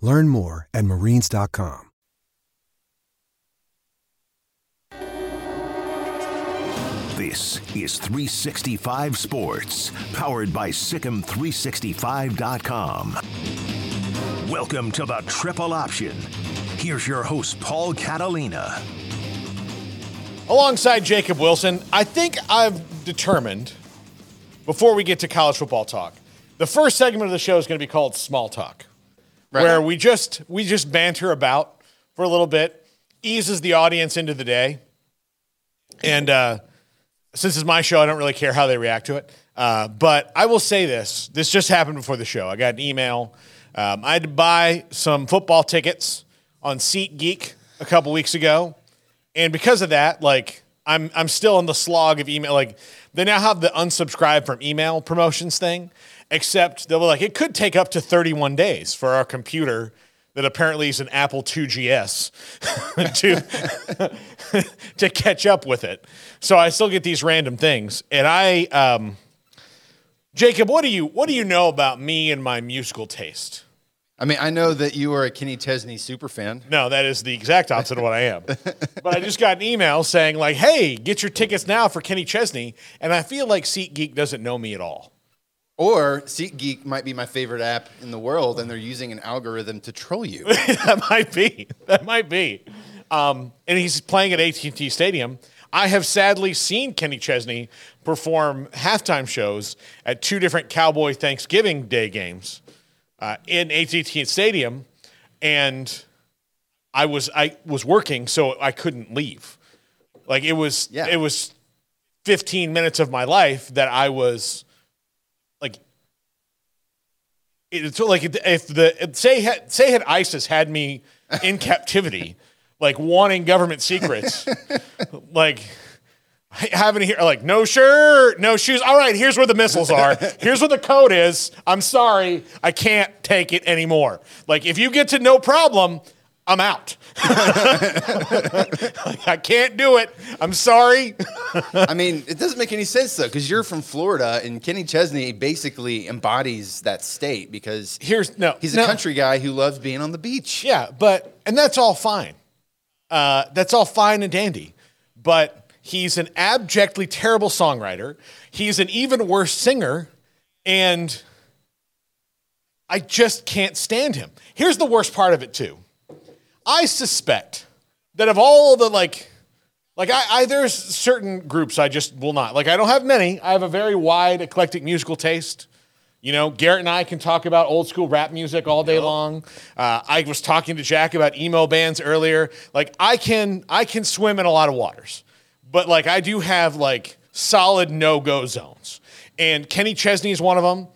Learn more at marines.com. This is 365 Sports, powered by SicEm365.com. Welcome to the Triple Option. Here's your host, Paul Catalina. Alongside Jacob Wilson, I think I've determined before we get to college football talk, the first segment of the show is going to be called Small Talk, where we just we just banter about for a little bit, eases the audience into the day, and uh, since it's my show, I don't really care how they react to it. Uh, but I will say this: this just happened before the show. I got an email. Um, I had to buy some football tickets on SeatGeek a couple weeks ago, and because of that, like I'm I'm still in the slog of email. Like they now have the unsubscribe from email promotions thing, except they'll be like it could take up to 31 days for our computer that apparently is an Apple 2GS to to catch up with it. So I still get these random things, and I, um, Jacob, what do you what do you know about me and my musical taste? I mean, I know that you are a Kenny Chesney super fan. No, that is the exact opposite of what I am. But I just got an email saying like, "Hey, get your tickets now for Kenny Chesney," and I feel like SeatGeek doesn't know me at all. Or SeatGeek might be my favorite app in the world, and they're using an algorithm to troll you. that might be. That might be. Um, and he's playing at AT&T Stadium. I have sadly seen Kenny Chesney perform halftime shows at two different Cowboy Thanksgiving Day games uh, in AT&T Stadium, and I was I was working, so I couldn't leave. Like it was Yeah. it was 15 minutes of my life that I was like it's like if the say had, say had ISIS had me in captivity, like wanting government secrets, like having here like no shirt, no shoes. All right, here's where the missiles are. Here's what the code is. I'm sorry, I can't take it anymore. Like if you get to no problem, I'm out. I can't do it. I'm sorry. I mean, it doesn't make any sense though, because you're from Florida, and Kenny Chesney basically embodies that state because Here's no. he's a no. country guy who loves being on the beach. Yeah, but and that's all fine. Uh, that's all fine and dandy. But he's an abjectly terrible songwriter. He's an even worse singer, and I just can't stand him. Here's the worst part of it too. I suspect that of all the like like I, I there's certain groups I just will not like I don't have many. I have a very wide eclectic musical taste. You know, Garrett and I can talk about old school rap music all day long. Uh, I was talking to Jack about emo bands earlier. Like I can I can swim in a lot of waters, but like I do have like solid no go zones. And Kenny Chesney is one of them.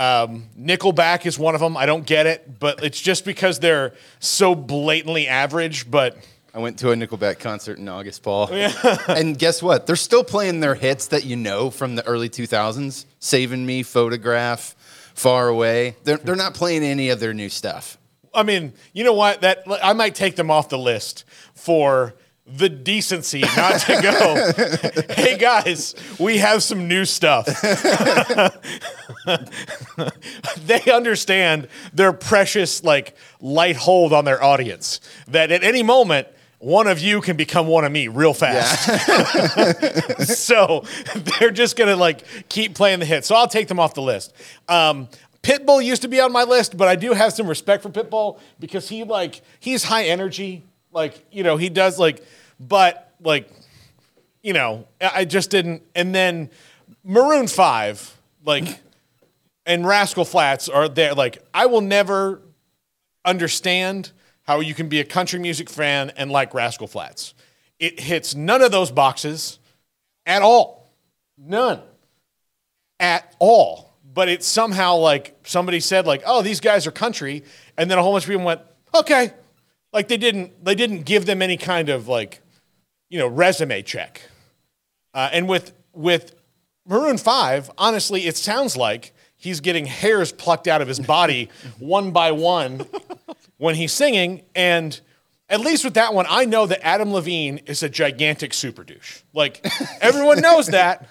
Um, Nickelback is one of them. I don't get it, but it's just because they're so blatantly average. But I went to a Nickelback concert in August, Paul. Yeah. and guess what? They're still playing their hits that you know from the early 2000s Saving Me, Photograph, Far Away. They're, they're not playing any of their new stuff. I mean, you know what? That I might take them off the list for the decency not to go. hey guys, we have some new stuff. they understand their precious like light hold on their audience. That at any moment one of you can become one of me real fast. so they're just gonna like keep playing the hit. So I'll take them off the list. Um, Pitbull used to be on my list, but I do have some respect for Pitbull because he like he's high energy Like, you know, he does like, but like, you know, I just didn't. And then Maroon 5, like, and Rascal Flatts are there. Like, I will never understand how you can be a country music fan and like Rascal Flatts. It hits none of those boxes at all. None. At all. But it's somehow like somebody said, like, oh, these guys are country. And then a whole bunch of people went, okay. Like they didn't they didn't give them any kind of like, you know, resume check. Uh, and with with Maroon Five, honestly, it sounds like he's getting hairs plucked out of his body one by one when he's singing. And at least with that one, I know that Adam Levine is a gigantic super douche. Like everyone knows that,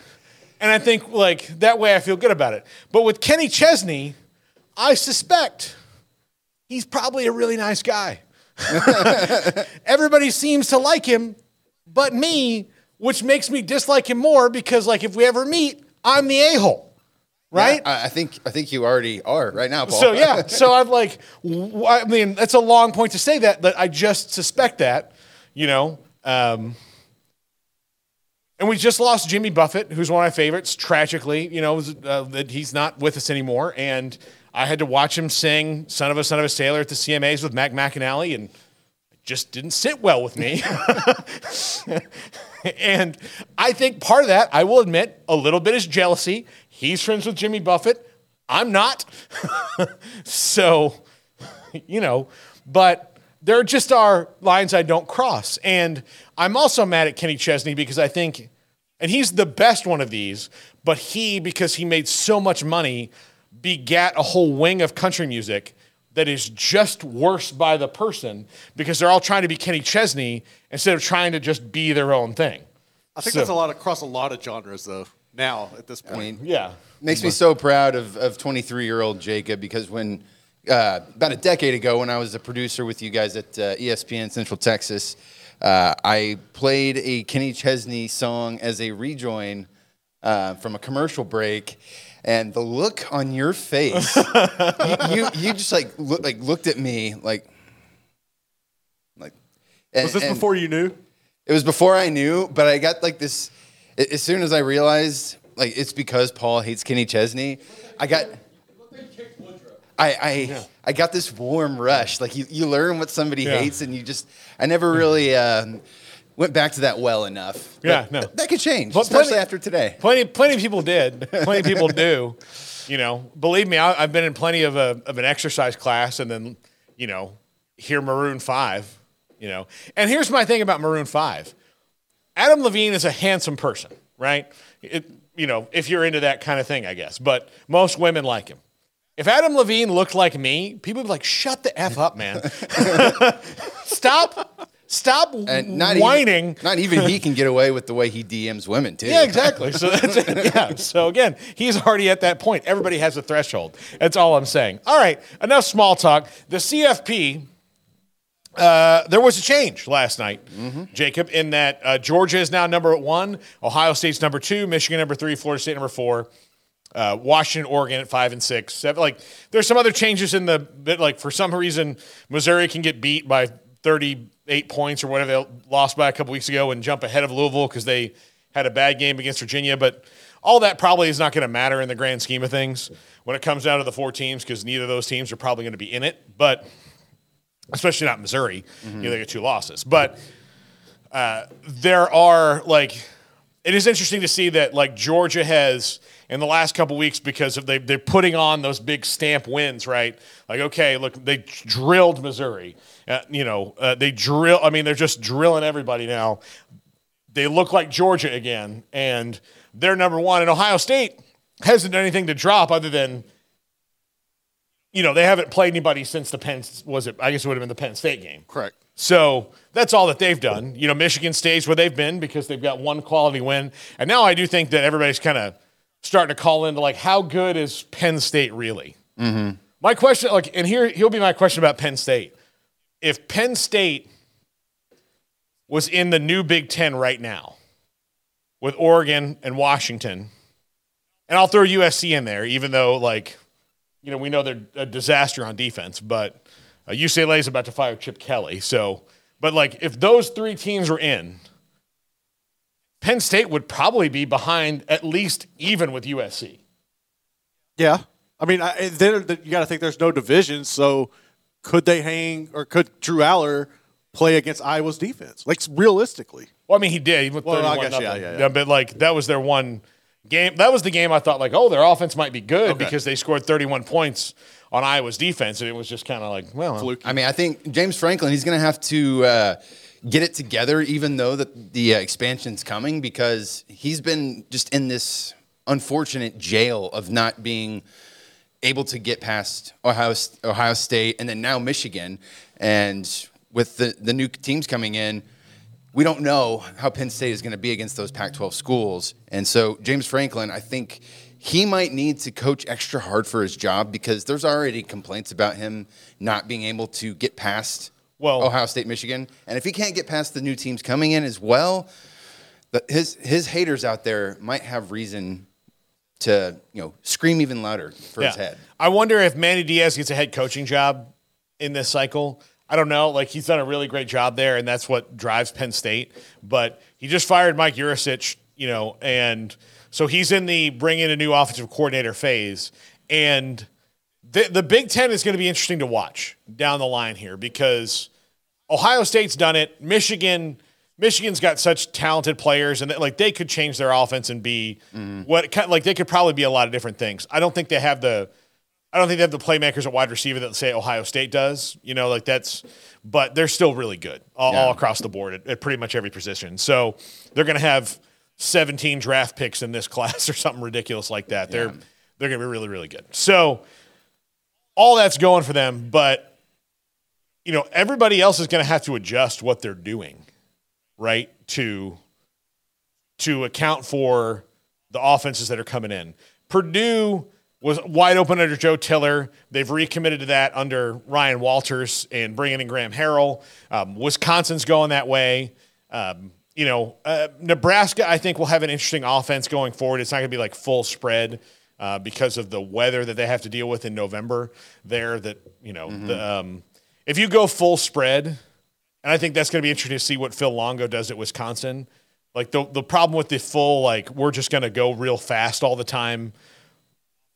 and I think like that way I feel good about it. But with Kenny Chesney, I suspect he's probably a really nice guy. Everybody seems to like him, but me, which makes me dislike him more because like if we ever meet, I'm the a hole, right? I, I think I think you already are right now, Paul. So yeah, so I'm like, I mean, that's a long point to say that, but I just suspect that, you know. Um, and we just lost Jimmy Buffett, who's one of my favorites. Tragically, you know, uh, that he's not with us anymore, and I had to watch him sing "Son of a Son of a Sailor" at the CMAs with Mac McAnally, and just didn't sit well with me. and I think part of that, I will admit, a little bit is jealousy. He's friends with Jimmy Buffett. I'm not. so, you know, but there just are lines I don't cross. And I'm also mad at Kenny Chesney because I think, and he's the best one of these, but he, because he made so much money, begat a whole wing of country music that is just worse by the person because they're all trying to be Kenny Chesney instead of trying to just be their own thing. I think So- that's a lot across a lot of genres, though. Now at this point, I mean, Yeah. makes me so proud of of 23 year old Jacob because when uh, about a decade ago when I was a producer with you guys at uh, ESPN Central Texas, uh, I played a Kenny Chesney song as a rejoin uh, from a commercial break. And the look on your face, you, you, you just like look, like looked at me like, like. and- was this and- before you knew? it was before I knew, but I got like this. As soon as I realized, like it's because Paul hates Kenny Chesney, I got. I I, I got this warm rush. Like you, you learn what somebody Yeah. hates, and you just. I never really um, went back to that well enough. But Yeah, no. th- that could change, But especially plenty- after today. Plenty, plenty of people did. Plenty of people do. You know, believe me, I, I've been in plenty of a of an exercise class, and then you know, hear Maroon Five. You know, and here's my thing about Maroon Five. Adam Levine is a handsome person, right? It, you know, if you're into that kind of thing, I guess. But most women like him. If Adam Levine looked like me, people would be like, "Shut the f up, man! stop, stop And not whining." Even, not even he can get away with the way he DMs women too. Yeah, exactly. So that's yeah. So again, he's already at that point. Everybody has a threshold. That's all I'm saying. All right, enough small talk. The CFP. Uh, there was a change last night, Jacob, in that uh, Georgia is now number one, Ohio State's number two, Michigan number three, Florida State number four, uh, Washington, Oregon at five and six. Seven, like there's some other changes in the bit. Like for some reason, Missouri can get beat by 38 points or whatever they lost by a couple weeks ago and jump ahead of Louisville because they had a bad game against Virginia. But all that probably is not going to matter in the grand scheme of things when it comes down to the four teams because neither of those teams are probably going to be in it. But especially not Missouri, you know, they get two losses. But uh, there are like it is interesting to see that like Georgia has in the last couple weeks because of they they're putting on those big stamp wins, right? Like okay, look, they drilled Missouri. Uh, you know, uh, they drill. I mean, they're just drilling everybody now. They look like Georgia again, and they're number one. And Ohio State hasn't done anything to drop other than you know they haven't played anybody since the Penn was it? I guess it would have been the Penn State game. Correct. So that's all that they've done. You know, Michigan stays where they've been because they've got one quality win. And now I do think that everybody's kind of starting to call into like, how good is Penn State really? My question, like, and here he'll be my question about Penn State. If Penn State was in the new Big Ten right now with Oregon and Washington, and I'll throw USC in there, even though like, you know, we know they're a disaster on defense, but uh, UCLA is about to fire Chip Kelly, so But like if those three teams were in, Penn State would probably be behind at least even with USC. Yeah. I mean, I, then you got to think there's no division. So could they hang or could Drew Allar play against Iowa's defense? Like realistically. Well, I mean, he did. He went Well, I 31 guess, yeah, nothing. yeah, yeah. But like that was their one game. That was the game I thought like, oh, their offense might be good Okay. because they scored 31 points on Iowa's defense, and it was just kind of like, well, Fluky. I mean, I think James Franklin, he's going to have to uh, get it together, even though that the uh, expansion's coming, because he's been just in this unfortunate jail of not being able to get past Ohio, Ohio State and then now Michigan. And with the, the new teams coming in, we don't know how Penn State is going to be against those Pac 12 schools. And so, James Franklin, I think he might need to coach extra hard for his job because there's already complaints about him not being able to get past Well- Ohio State, Michigan. And if he can't get past the new teams coming in as well, the, his, his haters out there might have reason to you know scream even louder for his head. I wonder if Manny Diaz gets a head coaching job in this cycle. I don't know. Like he's done a really great job there, and that's what drives Penn State. But he just fired Mike Yurcich, you know, and so he's in the bring in a new offensive coordinator phase. And the the Big Ten is going to be interesting to watch down the line here because Ohio State's done it. Michigan, Michigan's got such talented players, and that, like they could change their offense and be mm-hmm. what kind like they could probably be a lot of different things. I don't think they have the, I don't think they have the playmakers at wide receiver that say Ohio State does. You know, like that's, but they're still really good all, all across the board at, at pretty much every position. So they're going to have 17 draft picks in this class or something ridiculous like that. They're they're going to be really really good. So all that's going for them, but you know, everybody else is going to have to adjust what they're doing, right? To to account for the offenses that are coming in. Purdue was wide open under Joe Tiller. They've recommitted to that under Ryan Walters and bringing in Graham Harrell. Um, Wisconsin's going that way. Um, you know, uh, Nebraska, I think, will have an interesting offense going forward. It's not going to be like full spread uh, because of the weather that they have to deal with in November there. That, you know, the, um, if you go full spread, and I think that's going to be interesting to see what Phil Longo does at Wisconsin. Like the the problem with the full like we're just going to go real fast all the time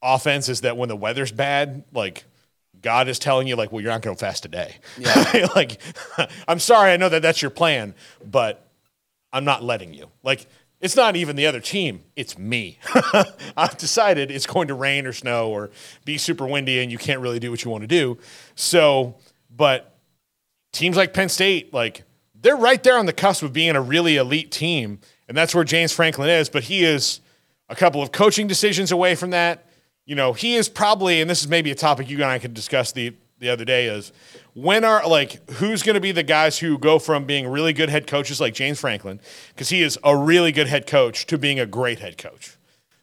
offense is that when the weather's bad, like God is telling you like, well, you're not going to go fast today. Yeah. like, I'm sorry, I know that that's your plan, but I'm not letting you. Like, it's not even the other team; it's me. I've decided it's going to rain or snow or be super windy, and you can't really do what you want to do. So, but teams like Penn State, like they're right there on the cusp of being a really elite team, and that's where James Franklin is. But he is a couple of coaching decisions away from that. You know, he is probably, and this is maybe a topic you and I could discuss the the other day is when are like who's going to be the guys who go from being really good head coaches like James Franklin because he is a really good head coach to being a great head coach.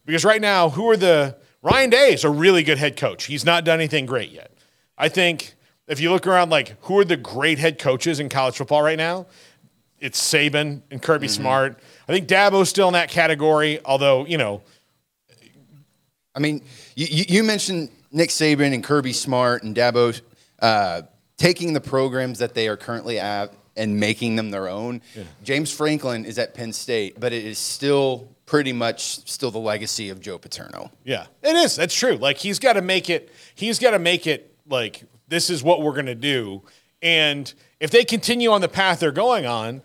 Because right now, who are the Ryan Day is a really good head coach. He's not done anything great yet. I think if you look around, like who are the great head coaches in college football right now? It's Saban and Kirby mm-hmm. Smart. I think Dabo's still in that category, although you know, I mean, you you mentioned Nick Saban and Kirby Smart and Dabo uh, taking the programs that they are currently at and making them their own. James Franklin is at Penn State, but it is still pretty much still the legacy of Joe Paterno. Yeah, it is. That's true. Like he's got to make it. He's got to make it like this is what we're going to do. And if they continue on the path they're going on,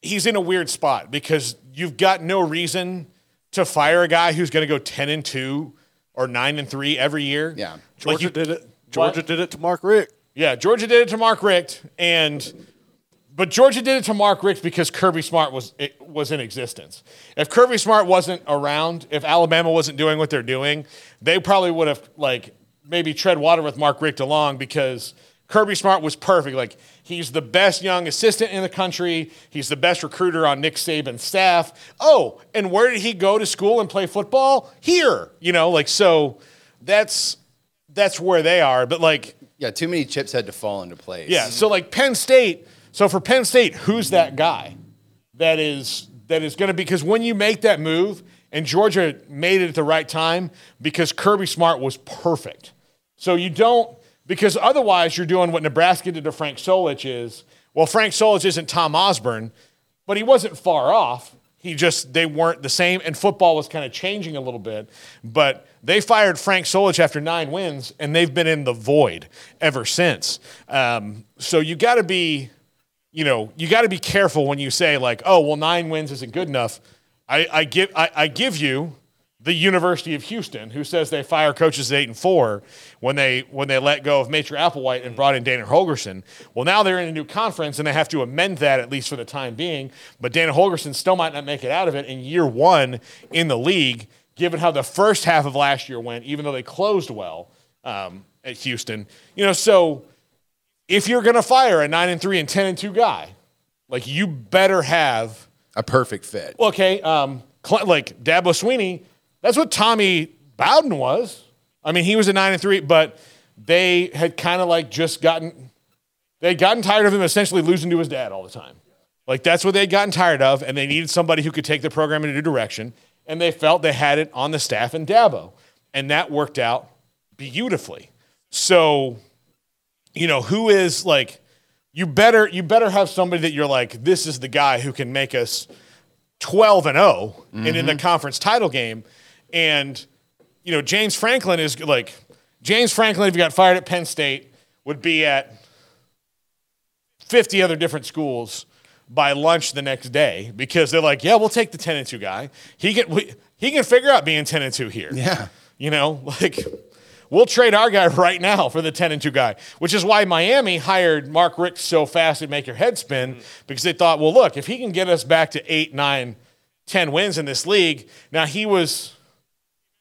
he's in a weird spot because you've got no reason to fire a guy who's going to go ten and two or nine and three every year. Yeah. Georgia Like you- did it. Georgia What? did it to Mark Richt. Yeah, Georgia did it to Mark Richt, and but Georgia did it to Mark Richt because Kirby Smart was it was in existence. If Kirby Smart wasn't around, if Alabama wasn't doing what they're doing, they probably would have like maybe tread water with Mark Richt along because Kirby Smart was perfect. Like he's the best young assistant in the country. He's the best recruiter on Nick Saban's staff. Oh, and where did he go to school and play football? Here, you know, like so. That's that's where they are. But like Yeah, too many chips had to fall into place. yeah. So like Penn State. So for Penn State, who's that mm-hmm. guy that is that is going to be because when you make that move and Georgia made it at the right time because Kirby Smart was perfect. So you don't because otherwise you're doing what Nebraska did to Frank Solich is well, Frank Solich isn't Tom Osborne, but he wasn't far off. He just, they weren't the same, and football was kind of changing a little bit. But they fired Frank Solich after nine wins, and they've been in the void ever since. Um, so you got to be, you know, you got to be careful when you say, like, oh, well, nine wins isn't good enough. I, I, give, I, I give you the University of Houston, who says they fire coaches at eight and four when they when they let go of Major Applewhite and brought in Dana Holgorsen. Well, now they're in a new conference and they have to amend that at least for the time being. But Dana Holgorsen still might not make it out of it in year one in the league, given how the first half of last year went, even though they closed well um, at Houston. You know, so if you're going to fire a nine and three and ten and two guy, like you better have A perfect fit. okay, um, like Dabo Swinney, that's what Tommy Bowden was. I mean, he was a nine and three, but they had kind of like just gotten they had gotten tired of him essentially losing to his dad all the time. Like that's what they had gotten tired of, and they needed somebody who could take the program in a new direction. And they felt they had it on the staff in Dabo, and that worked out beautifully. So, you know, who is like you better you better have somebody that you're like this is the guy who can make us 12 and 0 and in the mm-hmm. conference title game and you know James Franklin is like James Franklin if he got fired at Penn State would be at 50 other different schools by lunch the next day because they're like yeah we'll take the 10 and 2 guy. He can we, he can figure out being 10 and 2 here. Yeah. you know, like we'll trade our guy right now for the 10 and 2 guy, which is why Miami hired Mark Richt so fast it'd make your head spin mm. because they thought, well, look, if he can get us back to eight, nine, 10 wins in this league, now he was,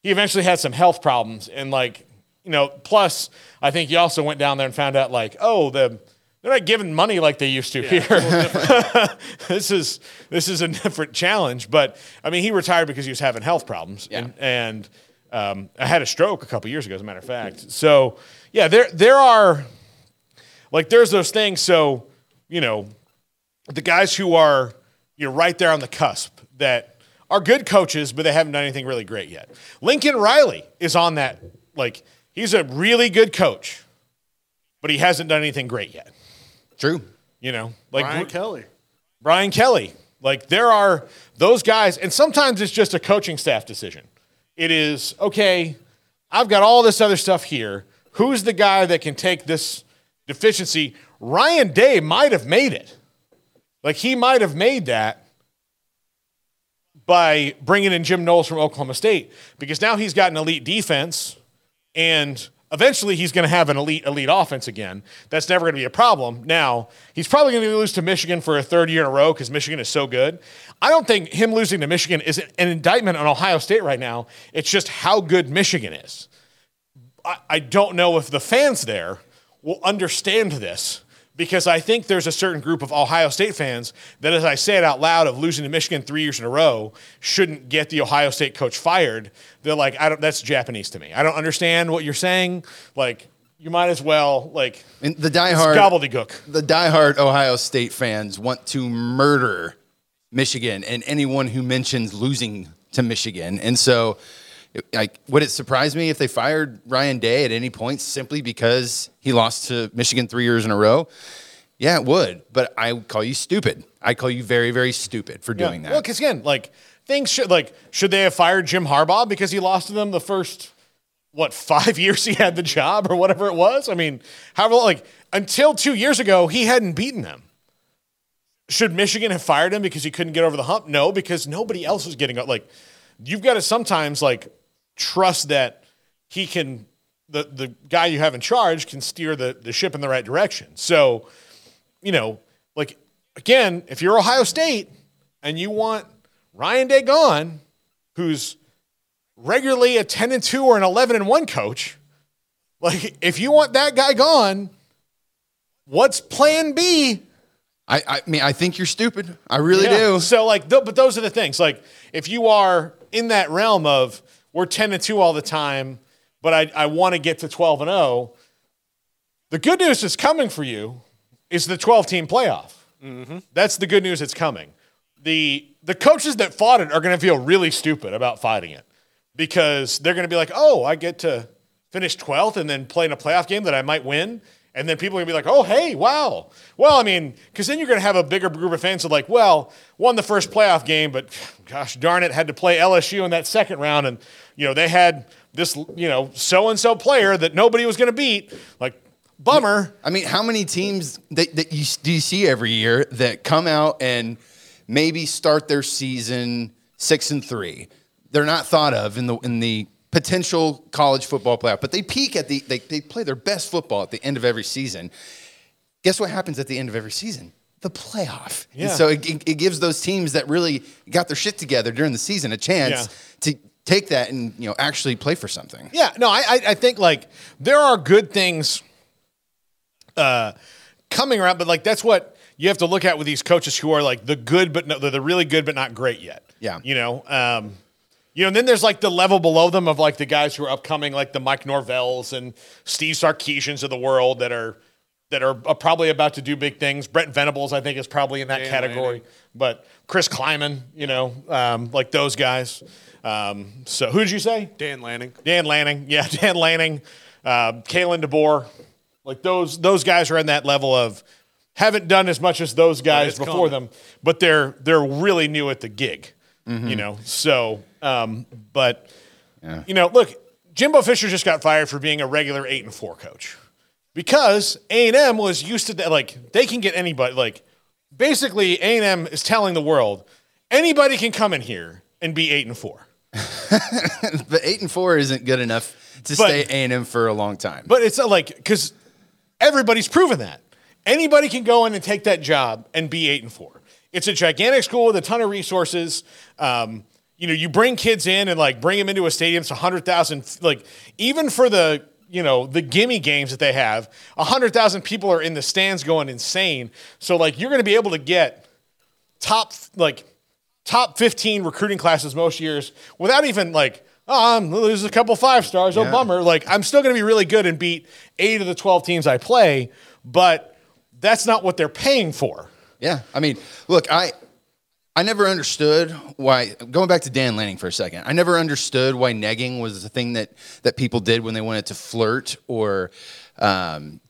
he eventually had some health problems. And like, you know, plus I think he also went down there and found out like, oh, the, they're not giving money like they used to here. this is this is a different challenge. But I mean, he retired because he was having health problems, and, and um, I had a stroke a couple years ago, as a matter of fact. So yeah, there there are like there's those things. So you know, the guys who are you know right there on the cusp that are good coaches, but they haven't done anything really great yet. Lincoln Riley is on that. Like he's a really good coach, but he hasn't done anything great yet. True. You know, like Brian Kelly. Brian Kelly. Like there are those guys, and sometimes it's just a coaching staff decision. It is okay. I've got all this other stuff here. Who's the guy that can take this deficiency? Ryan Day might have made it. Like he might have made that by bringing in Jim Knowles from Oklahoma State because now he's got an elite defense and eventually he's going to have an elite elite offense again. That's never going to be a problem. Now, he's probably going to lose to Michigan for a third year in a row cuz Michigan is so good. I don't think him losing to Michigan is an indictment on Ohio State right now. It's just how good Michigan is. I, I don't know if the fans there will understand this because I think there's a certain group of Ohio State fans that, as I say it out loud, of losing to Michigan three years in a row, shouldn't get the Ohio State coach fired. They're like, I don't. That's Japanese to me. I don't understand what you're saying. Like, you might as well like And the diehard gobbledygook. the diehard Ohio State fans want to murder Michigan and anyone who mentions losing to Michigan. And so, like, would it surprise me if they fired Ryan Day at any point simply because he lost to Michigan three years in a row? Yeah, it would. But I would call you stupid. I call you very, very stupid for doing that. Well, because again, like things should like should they have fired Jim Harbaugh because he lost to them the first what five years he had the job or whatever it was? I mean, however, like until two years ago, he hadn't beaten them. Should Michigan have fired him because he couldn't get over the hump? No, because nobody else was getting up. like. You've got to sometimes like trust that he can. The the guy you have in charge can steer the the ship in the right direction. So, you know, like again, if you're Ohio State and you want Ryan Day gone, who's regularly a 10 and 2 or an 11 and 1 coach, like if you want that guy gone, what's plan B? I, I mean, I think you're stupid. I really Yeah. do. So like, th- but those are the things. Like, if you are in that realm of we're ten and two all the time, but I, I want to get to twelve and zero. The good news that's coming for you is the twelve team playoff. Mm-hmm. That's the good news that's coming. The the coaches that fought it are going to feel really stupid about fighting it because they're going to be like, oh, I get to finish twelfth and then play in a playoff game that I might win, And then people are gonna be like, "Oh, hey, wow." Well, I mean, because then you're gonna have a bigger group of fans of like, "Well, won the first playoff game, but gosh darn it, had to play LSU in that second round, and you know they had this, you know, so and so player that nobody was gonna beat." Like, bummer. I mean, how many teams that, that you do you see every year that come out and maybe start their season six and three? They're not thought of in the in the potential college football playoff, but they peak at the they, they play their best football at the end of every season. Guess what happens at the end of every season? The playoff. And Yeah. so it, it, it gives those teams that really got their shit together during the season a chance to take that and you know actually play for something. Yeah, no, I, I, I think like there are good things uh, coming around, but like that's what you have to look at with these coaches who are like the good, but no, they're the really good, but not great yet. Yeah. you know, um, you know, and then there's like the level below them of like the guys who are upcoming, like the Mike Norvells and Steve Sarkisians of the world that are that are uh, probably about to do big things. Brent Venables, I think, is probably in that Dan category. But Chris Klieman, you know, um, like those guys. Um, so who did you say? Dan Lanning. Dan Lanning, yeah, Dan Lanning, uh, Kalen DeBoer, like those those guys are in that level of haven't done as much as those guys before coming. them, but they're they're really new at the gig, you know. So, um, but you know, look, Jimbo Fisher just got fired for being a regular eight and four coach because A and M was used to that. Like they can get anybody. Like basically, A and M is telling the world anybody can come in here and be eight and four. But eight and four isn't good enough to But- stay A and M for a long time. But it's not like because everybody's proven that anybody can go in and take that job and be eight and four. It's a gigantic school with a ton of resources. Um, you know, you bring kids in and like bring them into a stadium. It's a hundred thousand. Like even for the you know the gimme games that they have, a hundred thousand people are in the stands going insane. So like you're going to be able to get top like top 15 recruiting classes most years without even like oh I'm, there's a couple five stars oh Yeah. bummer like i'm still going to be really good and beat eight of the 12 teams i play but that's not what they're paying for Yeah, I mean, look, I I never understood why. Going back to Dan Lanning for a second, I never understood why negging was the thing that that people did when they wanted to flirt or, um,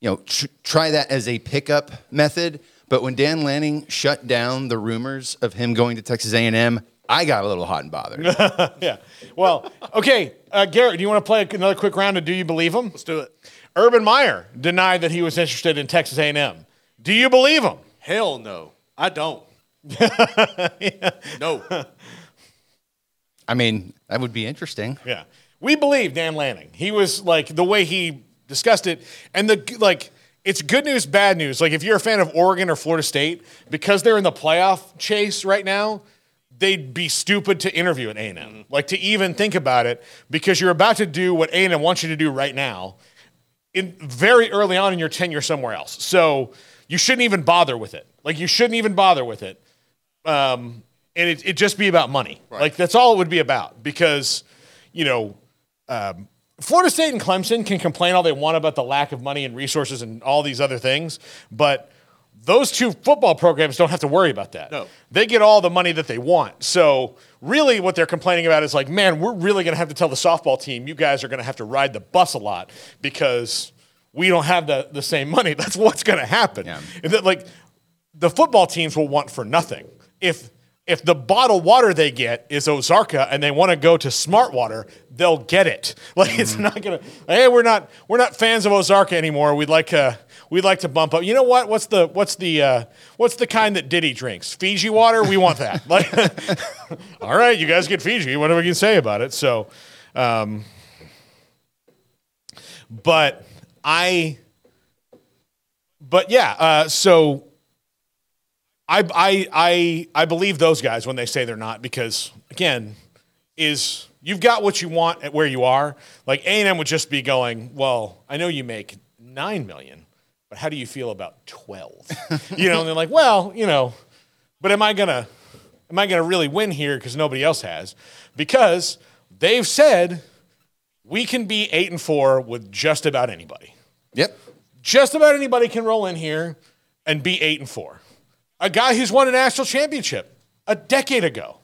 you know, tr- try that as a pickup method. But when Dan Lanning shut down the rumors of him going to Texas A and M, I got a little hot and bothered. yeah well okay uh, garrett do you want to play another quick round of do you believe him Let's do it. urban meyer denied that he was interested in texas a&m do you believe him Hell no. I don't. No. I mean, that would be interesting. Yeah. We believe Dan Lanning. He was like the way he discussed it. And the like it's good news, bad news. Like if you're a fan of Oregon or Florida State, because they're in the playoff chase right now, they'd be stupid to interview at A&M. Mm-hmm. Like to even think about it because you're about to do what A&M wants you to do right now in very early on in your tenure somewhere else. So you shouldn't even bother with it. Like you shouldn't even bother with it. Um, and it, it just be about money. Like that's all it would be about because, you know, um, Florida State and Clemson can complain all they want about the lack of money and resources and all these other things, but those two football programs don't have to worry about that. No. They get all the money that they want. So really what they're complaining about is like, man, we're really going to have to tell the softball team, you guys are going to have to ride the bus a lot because we don't have the, the same money. That's what's going to happen. Yeah. And that, like the football teams will want for nothing. If if the bottled water they get is Ozarka and they want to go to Smart Water, they'll get it. Like it's not gonna. Hey, we're not we're not fans of Ozarka anymore. We'd like uh we'd like to bump up. You know what? What's the what's the uh, what's the kind that Diddy drinks? Fiji water. We want that. Like, all right, you guys get Fiji. Whatever you can say about it. So, um, but I. But yeah, uh, so I, I, I, I believe those guys when they say they're not because again, is you've got what you want at where you are. Like A and M would just be going, well, I know you make nine million, but how do you feel about twelve? you know, and they're like, well, you know, but am I gonna, am I gonna really win here because nobody else has? Because they've said we can be eight and four with just about anybody Yep. just about anybody can roll in here and be eight and four. A guy who's won a national championship a decade ago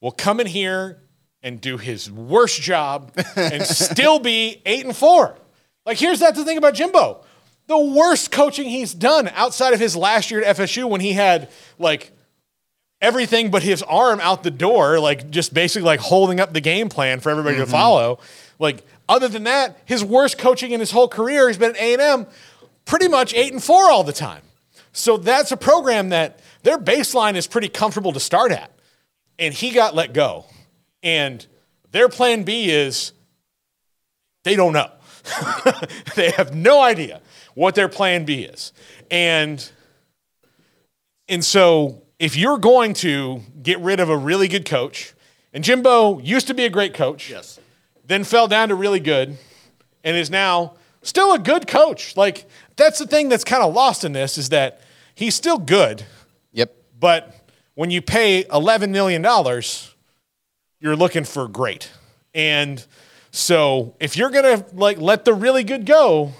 will come in here and do his worst job and still be eight and four. Like, here's that the thing about Jimbo. the worst coaching he's done outside of his last year at FSU when he had like everything but his arm out the door, like just basically like holding up the game plan for everybody to mm-hmm. follow. Like other than that, his worst coaching in his whole career he's been at A&M, pretty much 8 and 4 all the time. So that's a program that their baseline is pretty comfortable to start at. And he got let go. And their plan B is they don't know. they have no idea what their plan B is. And and so if you're going to get rid of a really good coach, and Jimbo used to be a great coach, Yes. then fell down to really good, and is now still a good coach. Like that's the thing that's kind of lost in this is that he's still good, Yep. but when you pay $11 million, you're looking for great. And so if you're going to like let the really good go,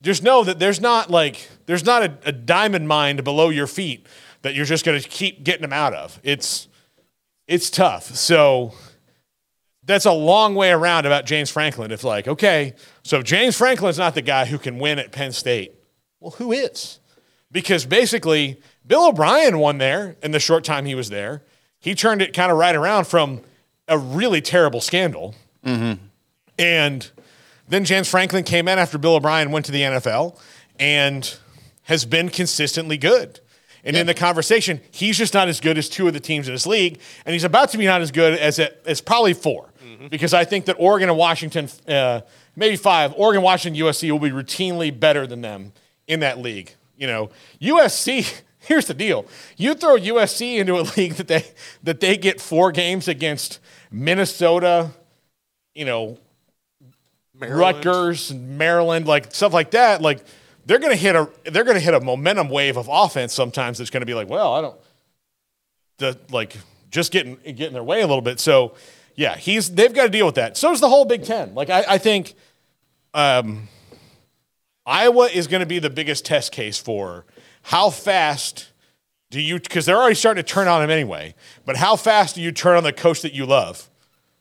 just know that there's not like there's not a, a diamond mine below your feet that you're just going to keep getting them out of. It's it's tough. So that's a long way around about James Franklin. It's like, okay, so if James Franklin's not the guy who can win at Penn State, well, who is? Because basically, Bill O'Brien won there in the short time he was there. He turned it kind of right around from a really terrible scandal. And then James Franklin came in after Bill O'Brien went to the NFL and has been consistently good. And in the conversation, he's just not as good as two of the teams in this league, and he's about to be not as good as as probably 4 because I think that Oregon and Washington, uh, maybe five, Oregon, Washington, USC will be routinely better than them in that league. You know, USC. Here's the deal: you throw USC into a league that they that they get four games against Minnesota, you know, Rutgers and Maryland, like stuff like that, like they're gonna hit a they're gonna hit a momentum wave of offense sometimes that's gonna be like, well, I don't the like just getting getting their way a little bit. So yeah, he's they've got to deal with that. So is the whole Big Ten. Like I, I think um Iowa is gonna be the biggest test case for how fast do you because they're already starting to turn on him anyway, but how fast do you turn on the coach that you love?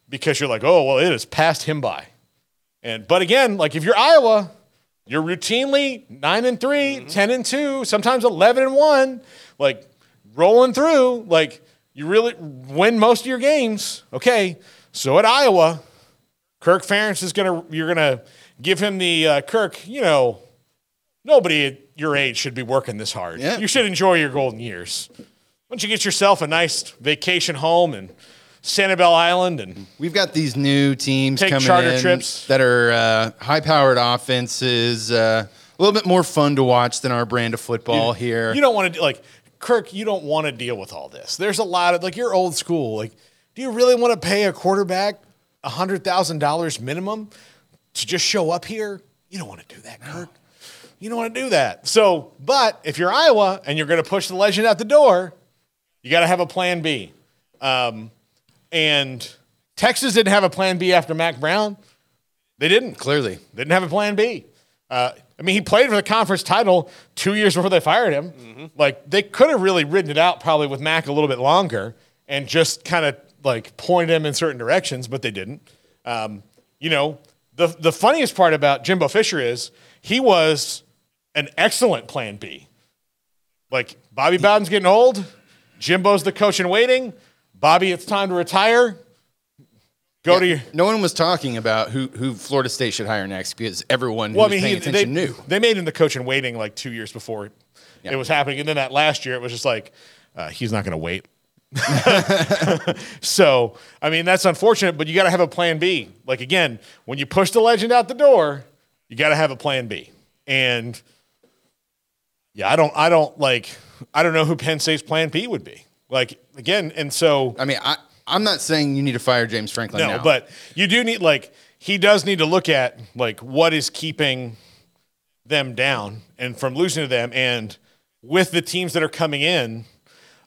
Because you're like, oh well, it has passed him by. And but again, like if you're Iowa, you're routinely nine and 3 mm-hmm. 10 and two, sometimes eleven and one, like rolling through. Like you really win most of your games. Okay, so at Iowa, Kirk Ferentz is gonna you're gonna give him the uh, Kirk. You know, nobody at your age should be working this hard. Yeah. You should enjoy your golden years. Why don't you get yourself a nice vacation home and Sanibel Island and We've got these new teams Take coming charter in trips. that are uh, high-powered offenses, uh, a little bit more fun to watch than our brand of football here. You don't want to like Kirk. You don't want to deal with all this. There's a lot of like you're old school. Like, do you really want to pay a quarterback a hundred thousand dollars minimum to just show up here? You don't want to do that, Kirk. You don't want to do that. So, but if you're Iowa and you're going to push the legend out the door, you got to have a plan B. Um, and Texas didn't have a plan B after Mack Brown. They didn't. Clearly, They didn't have a plan B. Uh, I mean, he played for the conference title two years before they fired him. Mm-hmm. Like they could have really ridden it out probably with Mack a little bit longer and just kind of like point him in certain directions, but they didn't. Um, you know, the the funniest part about Jimbo Fisher is he was an excellent plan B. Like Bobby Bowden's getting old, Jimbo's the coach in waiting. Bobby, it's time to retire. Go to your no one was talking about who, who Florida State should hire next because everyone Well, I mean, paying he, they, knew. they made him the coach in waiting like two years before Yeah. it was happening, and then that last year it was just like uh, he's not going to wait. so, I mean, that's unfortunate, but you got to have a plan B. Like again, when you push the legend out the door, you got to have a plan B. And yeah, I don't, I don't like, I don't know who Penn State's plan B would be. Like again, and so I mean, I, I'm not saying you need to fire James Franklin no, now. but you do need like he does need to look at like what is keeping them down and from losing to them and with the teams that are coming in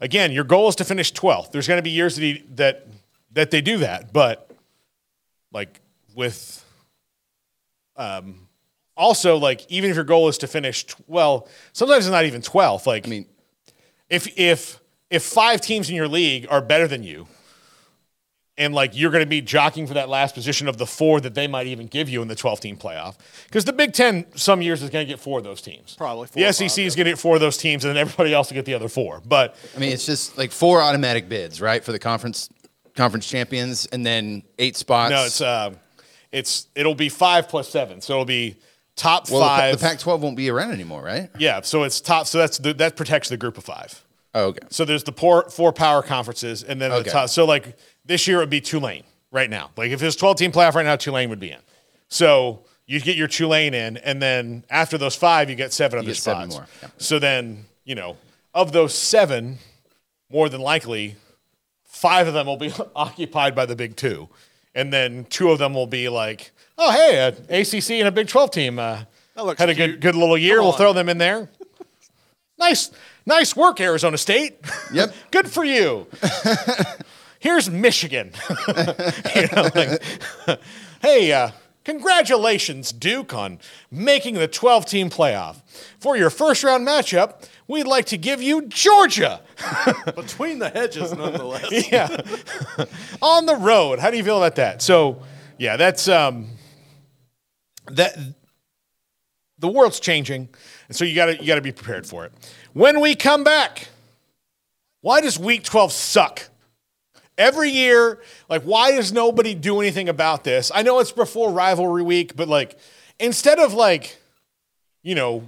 again your goal is to finish 12th there's going to be years that he, that that they do that but like with um also like even if your goal is to finish tw- well sometimes it's not even 12th like I mean, if if if five teams in your league are better than you and like you're going to be jockeying for that last position of the four that they might even give you in the 12 team playoff. Because the Big Ten, some years, is going to get four of those teams. Probably four The SEC five, is going to get four of those teams, and then everybody else will get the other four. But I mean, it's just like four automatic bids, right, for the conference conference champions, and then eight spots. no, it's uh, it's it'll be five plus seven, so it'll be top well, the five. The, Pac-12 won't be around anymore, right? yeah, so it's top. So that's the, that protects the group of five. Oh, okay. So there's the poor, four power conferences, and then the top. So like this year it would be Tulane right now. Like if it was 12 team playoff right now, Tulane would be in. So you get your Tulane in, and then after those five, you get seven other spots. yeah. So then you know of those seven, more than likely, five of them will be occupied by the Big Two, and then two of them will be like, oh hey, a ACC and a Big 12 team uh, had a good good little year. Come We'll on. throw them in there. Nice, nice work, Arizona State. Yep. Good for you. Here's Michigan. You know, like, hey, uh, congratulations, Duke, on making the 12 team playoff. For your first round matchup, we'd like to give you Georgia. Between the hedges, nonetheless. yeah. On the road. How do you feel about that? So, yeah, that's um that the world's changing, and so you got to you got to be prepared for it. When we come back, why does week 12 suck? Every year, like why does nobody do anything about this? I know it's before rivalry week, but like instead of like you know,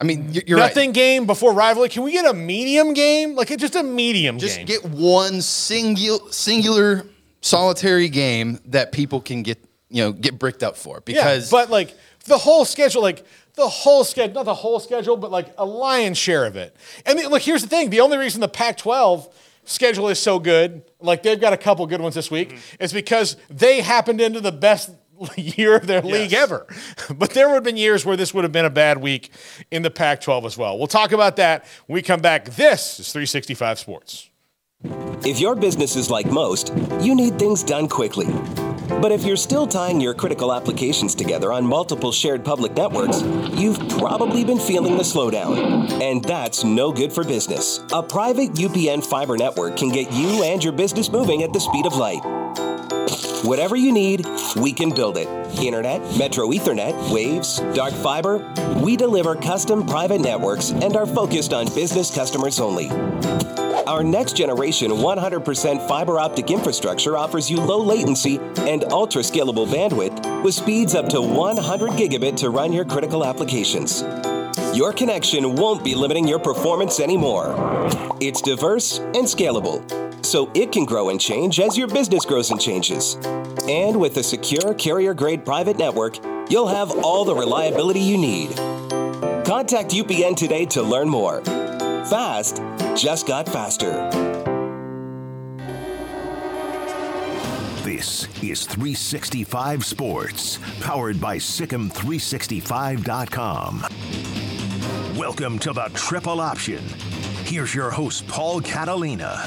I mean, you're, nothing right. game before rivalry, can we get a medium game? Like it's just a medium Just game. get one singular, singular, solitary game that people can get, you know, get bricked up for. Because yeah, but like the whole schedule, like the whole schedule, not the whole schedule, but like a lion's share of it. And look, here's the thing: the only reason the Pac-12 schedule is so good, like they've got a couple good ones this week, mm-hmm. is because they happened into the best year of their league ever. But there would have been years where this would have been a bad week in the Pac-12 as well. We'll talk about that when we come back. This is 365 Sports. If your business is like most, you need things done quickly. But if you're still tying your critical applications together on multiple shared public networks, you've probably been feeling the slowdown. And that's no good for business. A private UPN fiber network can get you and your business moving at the speed of light. Whatever you need, we can build it. Internet, Metro Ethernet, Waves, Dark Fiber. We deliver custom private networks and are focused on business customers only. Our next generation 100% fiber optic infrastructure offers you low latency and ultra scalable bandwidth with speeds up to 100 gigabit to run your critical applications. Your connection won't be limiting your performance anymore. It's diverse and scalable, so it can grow and change as your business grows and changes. And with a secure carrier grade private network, you'll have all the reliability you need. Contact UPN today to learn more. Fast just got faster. This is 365 Sports, powered by SicEm365.com. Welcome to the Triple Option. Here's your host, Paul Catalina.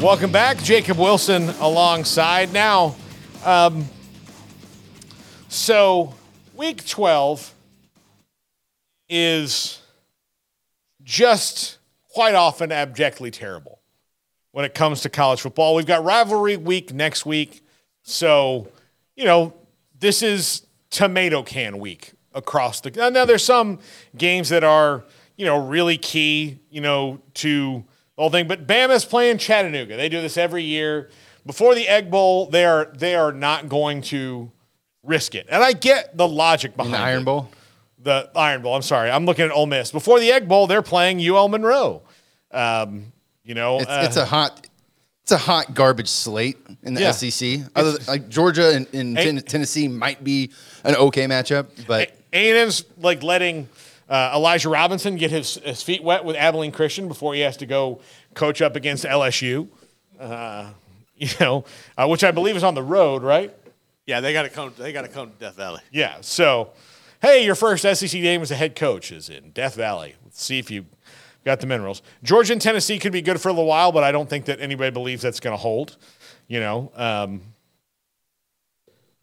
Welcome back, Jacob Wilson alongside. Now, um, so week 12 is just quite often abjectly terrible when it comes to college football. We've got rivalry week next week. So, you know, this is tomato can week across the. Now, there's some games that are, you know, really key, you know, to the whole thing. But Bama's playing Chattanooga. They do this every year. Before the Egg Bowl, they are they are not going to risk it. And I get the logic in behind the Iron it. Bowl. The Iron Bowl. I'm sorry. I'm looking at Ole Miss. Before the Egg Bowl, they're playing UL Monroe. Um, you know, It's, uh, it's a hot, it's a hot garbage slate in the Yeah. SEC. Other than, like Georgia and, and Hey. Ten- Tennessee might be an okay matchup, but A&M's like letting uh, Elijah Robinson get his, his feet wet with Abilene Christian before he has to go coach up against LSU. Uh, you know, uh, which I believe is on the road, right? Yeah, they got to come. They got to come to Death Valley. Yeah. So, hey, your first SEC game as a head coach is in Death Valley. Let's see if you got the minerals. Georgia and Tennessee could be good for a little while, but I don't think that anybody believes that's going to hold. You know, um,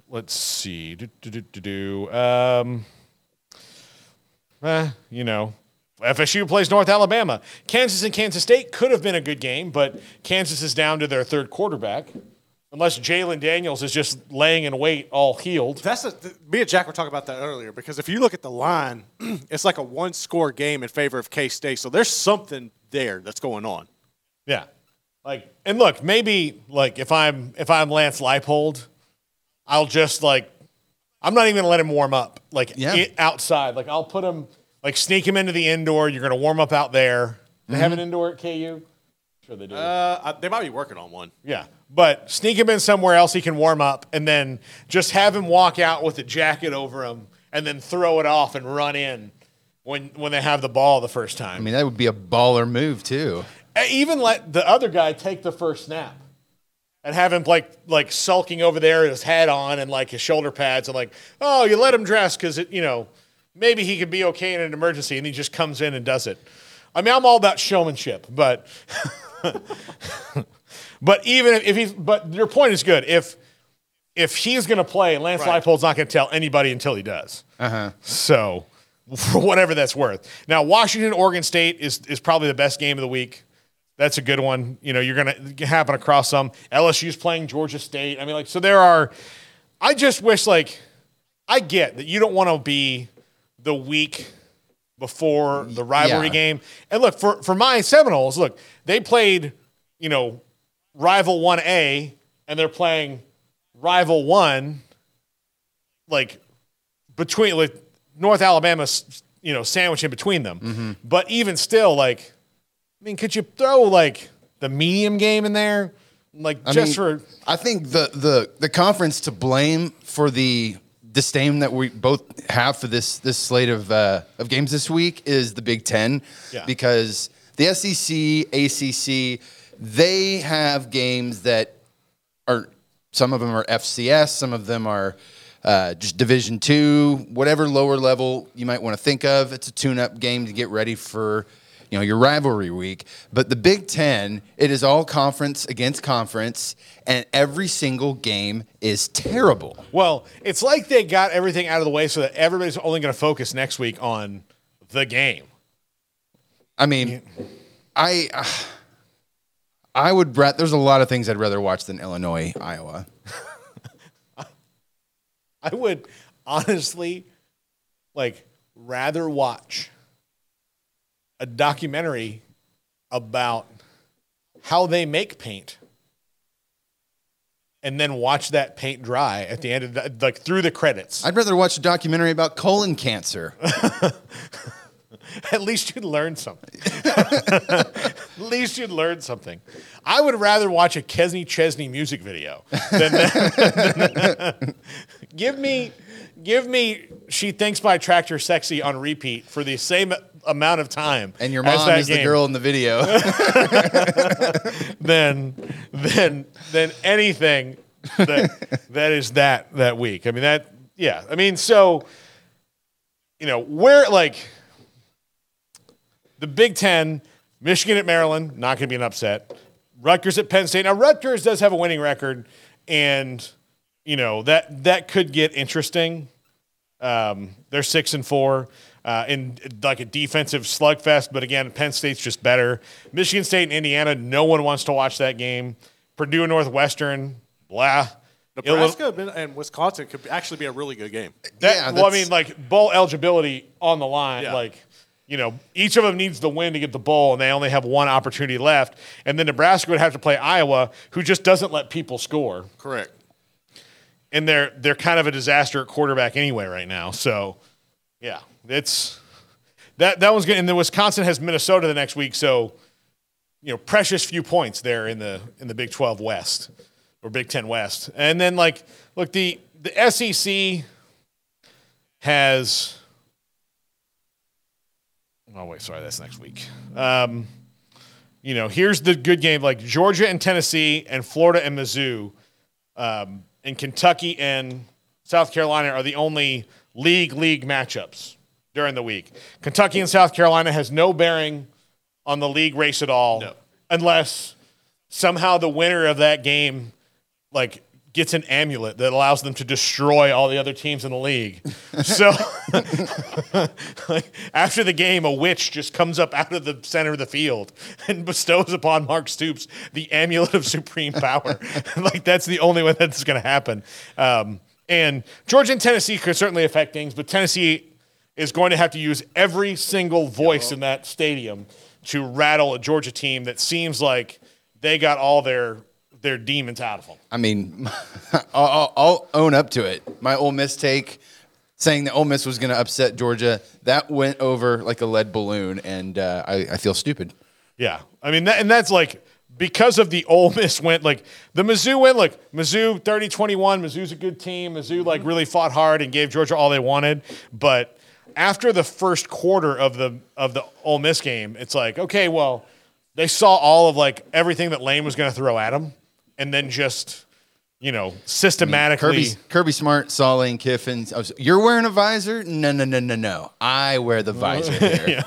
let's see. Do, do, do, do. Um, eh, you know, FSU plays North Alabama. Kansas and Kansas State could have been a good game, but Kansas is down to their third quarterback. Unless Jalon Daniels is just laying in wait, all healed. That's a, th- me and Jack were talking about that earlier because if you look at the line, it's like a one score game in favor of K State. So there's something there that's going on. Yeah. Like, and look, maybe like if I'm if I'm Lance Leipold, I'll just like I'm not even gonna let him warm up like Yeah. i- outside. Like I'll put him like sneak him into the indoor. You're gonna warm up out there. They have an mm-hmm. indoor at KU. Sure they do. Uh, they might be working on one. Yeah. But sneak him in somewhere else he can warm up and then just have him walk out with a jacket over him and then throw it off and run in when when they have the ball the first time. I mean, that would be a baller move too. Uh, Even let the other guy take the first snap and have him like like sulking over there, his hat on and like his shoulder pads and like, oh, you let him dress because it, you know, maybe he could be okay in an emergency and he just comes in and does it. I mean, I'm all about showmanship, but but even if, if he's but your point is good. If if he's going to play, Lance Right. Leipold's not going to tell anybody until he does. Uh-huh. So, for whatever that's worth. Now, Washington, Oregon State is is probably the best game of the week. That's a good one. You know, you're going to happen across some. LSU's playing Georgia State. I mean, like, so there are. I just wish, like, I get that you don't want to be the week before the rivalry Yeah. game. And look, for for my Seminoles, look, they played, you know, rival 1A and they're playing rival 1 like between like North Alabama, you know, sandwich in between them. Mm-hmm. But even still like I mean, could you throw like the medium game in there? Like I just mean, for I think the the the conference to blame for the disdain that we both have for this this slate of uh, of games this week is the Big Ten, Yeah. because the SEC, ACC, they have games that are some of them are FCS, some of them are uh, just Division Two, whatever lower level you might want to think of. It's a tune-up game to get ready for you know your rivalry week. But the Big Ten, it is all conference against conference, and every single game is terrible. Well, it's like they got everything out of the way so that everybody's only going to focus next week on the game. I mean, I. I would. There's a lot of things I'd rather watch than Illinois, Iowa. I would honestly like rather watch a documentary about how they make paint and then watch that paint dry at the end of the, like through the credits. I'd rather watch a documentary about colon cancer. At least you'd learn something. At least you'd learn something. I would rather watch a Kenny Chesney music video than that. give me, give me. She thinks my tractor sexy on repeat for the same amount of time. And your mom is the girl in the video. then, than, than anything that that is that that week. I mean that. Yeah. I mean so. You know where like the Big Ten, Michigan at Maryland, not going to be an upset. Rutgers at Penn State. Now Rutgers does have a winning record, and you know that that could get interesting. Um, they're six and four uh, in like a defensive slugfest, but again, Penn State's just better. Michigan State and Indiana, no one wants to watch that game. Purdue and Northwestern, blah. Nebraska and Wisconsin could actually be a really good game. That, Yeah, well, I mean, like bowl eligibility on the line. Yeah. Like, you know, each of them needs the win to get the bowl, and they only have one opportunity left. And then Nebraska would have to play Iowa, who just doesn't let people score, Correct. and they're they're kind of a disaster at quarterback anyway right now. So, yeah, it's that that one's good. And then Wisconsin has Minnesota the next week, so you know, precious few points there in the in the Big Twelve West or Big Ten West. And then like, look the the SEC has. Oh wait, sorry, that's next week. Um, you know, here's the good game like Georgia and Tennessee and Florida and Mizzou, um, and Kentucky and South Carolina are the only league league matchups during the week. Kentucky and South Carolina has no bearing on the league race at all, No. unless somehow the winner of that game like gets an amulet that allows them to destroy all the other teams in the league. So like, after the game, a witch just comes up out of the center of the field and bestows upon Mark Stoops the amulet of supreme power. like that's the only way that's going to happen. Um, and Georgia and Tennessee could certainly affect things, but Tennessee is going to have to use every single voice in that stadium to rattle a Georgia team that seems like they got all their their demons out of them. I mean, I'll, I'll, I'll own up to it. My Ole Miss take, saying that Ole Miss was going to upset Georgia, that went over like a lead balloon, and uh, I, I feel stupid. Yeah, I mean, that, and that's like because of the Ole Miss went like the Mizzou went like Mizzou 30-21. Mizzou's a good team. Mizzou like really fought hard and gave Georgia all they wanted, but after the first quarter of the of the Ole Miss game, it's like okay, well, they saw all of like everything that Lane was going to throw at him, and then just you know systematically. Kirby, Kirby Smart, saw Lane Kiffin. I was, You're wearing a visor? No, no, no, no, no. I wear the visor here.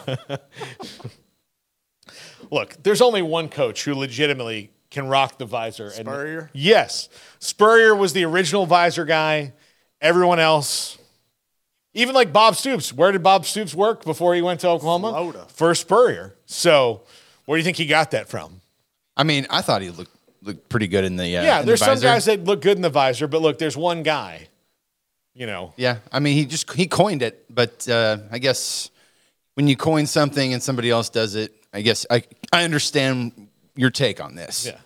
Look, there's only one coach who legitimately can rock the visor. and- Spurrier? yes. Spurrier was the original visor guy. Everyone else, even like Bob Stoops, where did Bob Stoops work before he went to Oklahoma? Florida. For Spurrier. So where do you think he got that from? I mean, I thought he looked looked pretty good in the uh, yeah, in the there's some guys that look good in the visor, but look, there's one guy, you know. Yeah, I mean, he just he coined it, but uh, I guess when you coin something and somebody else does it, I guess I I understand your take on this. Yeah.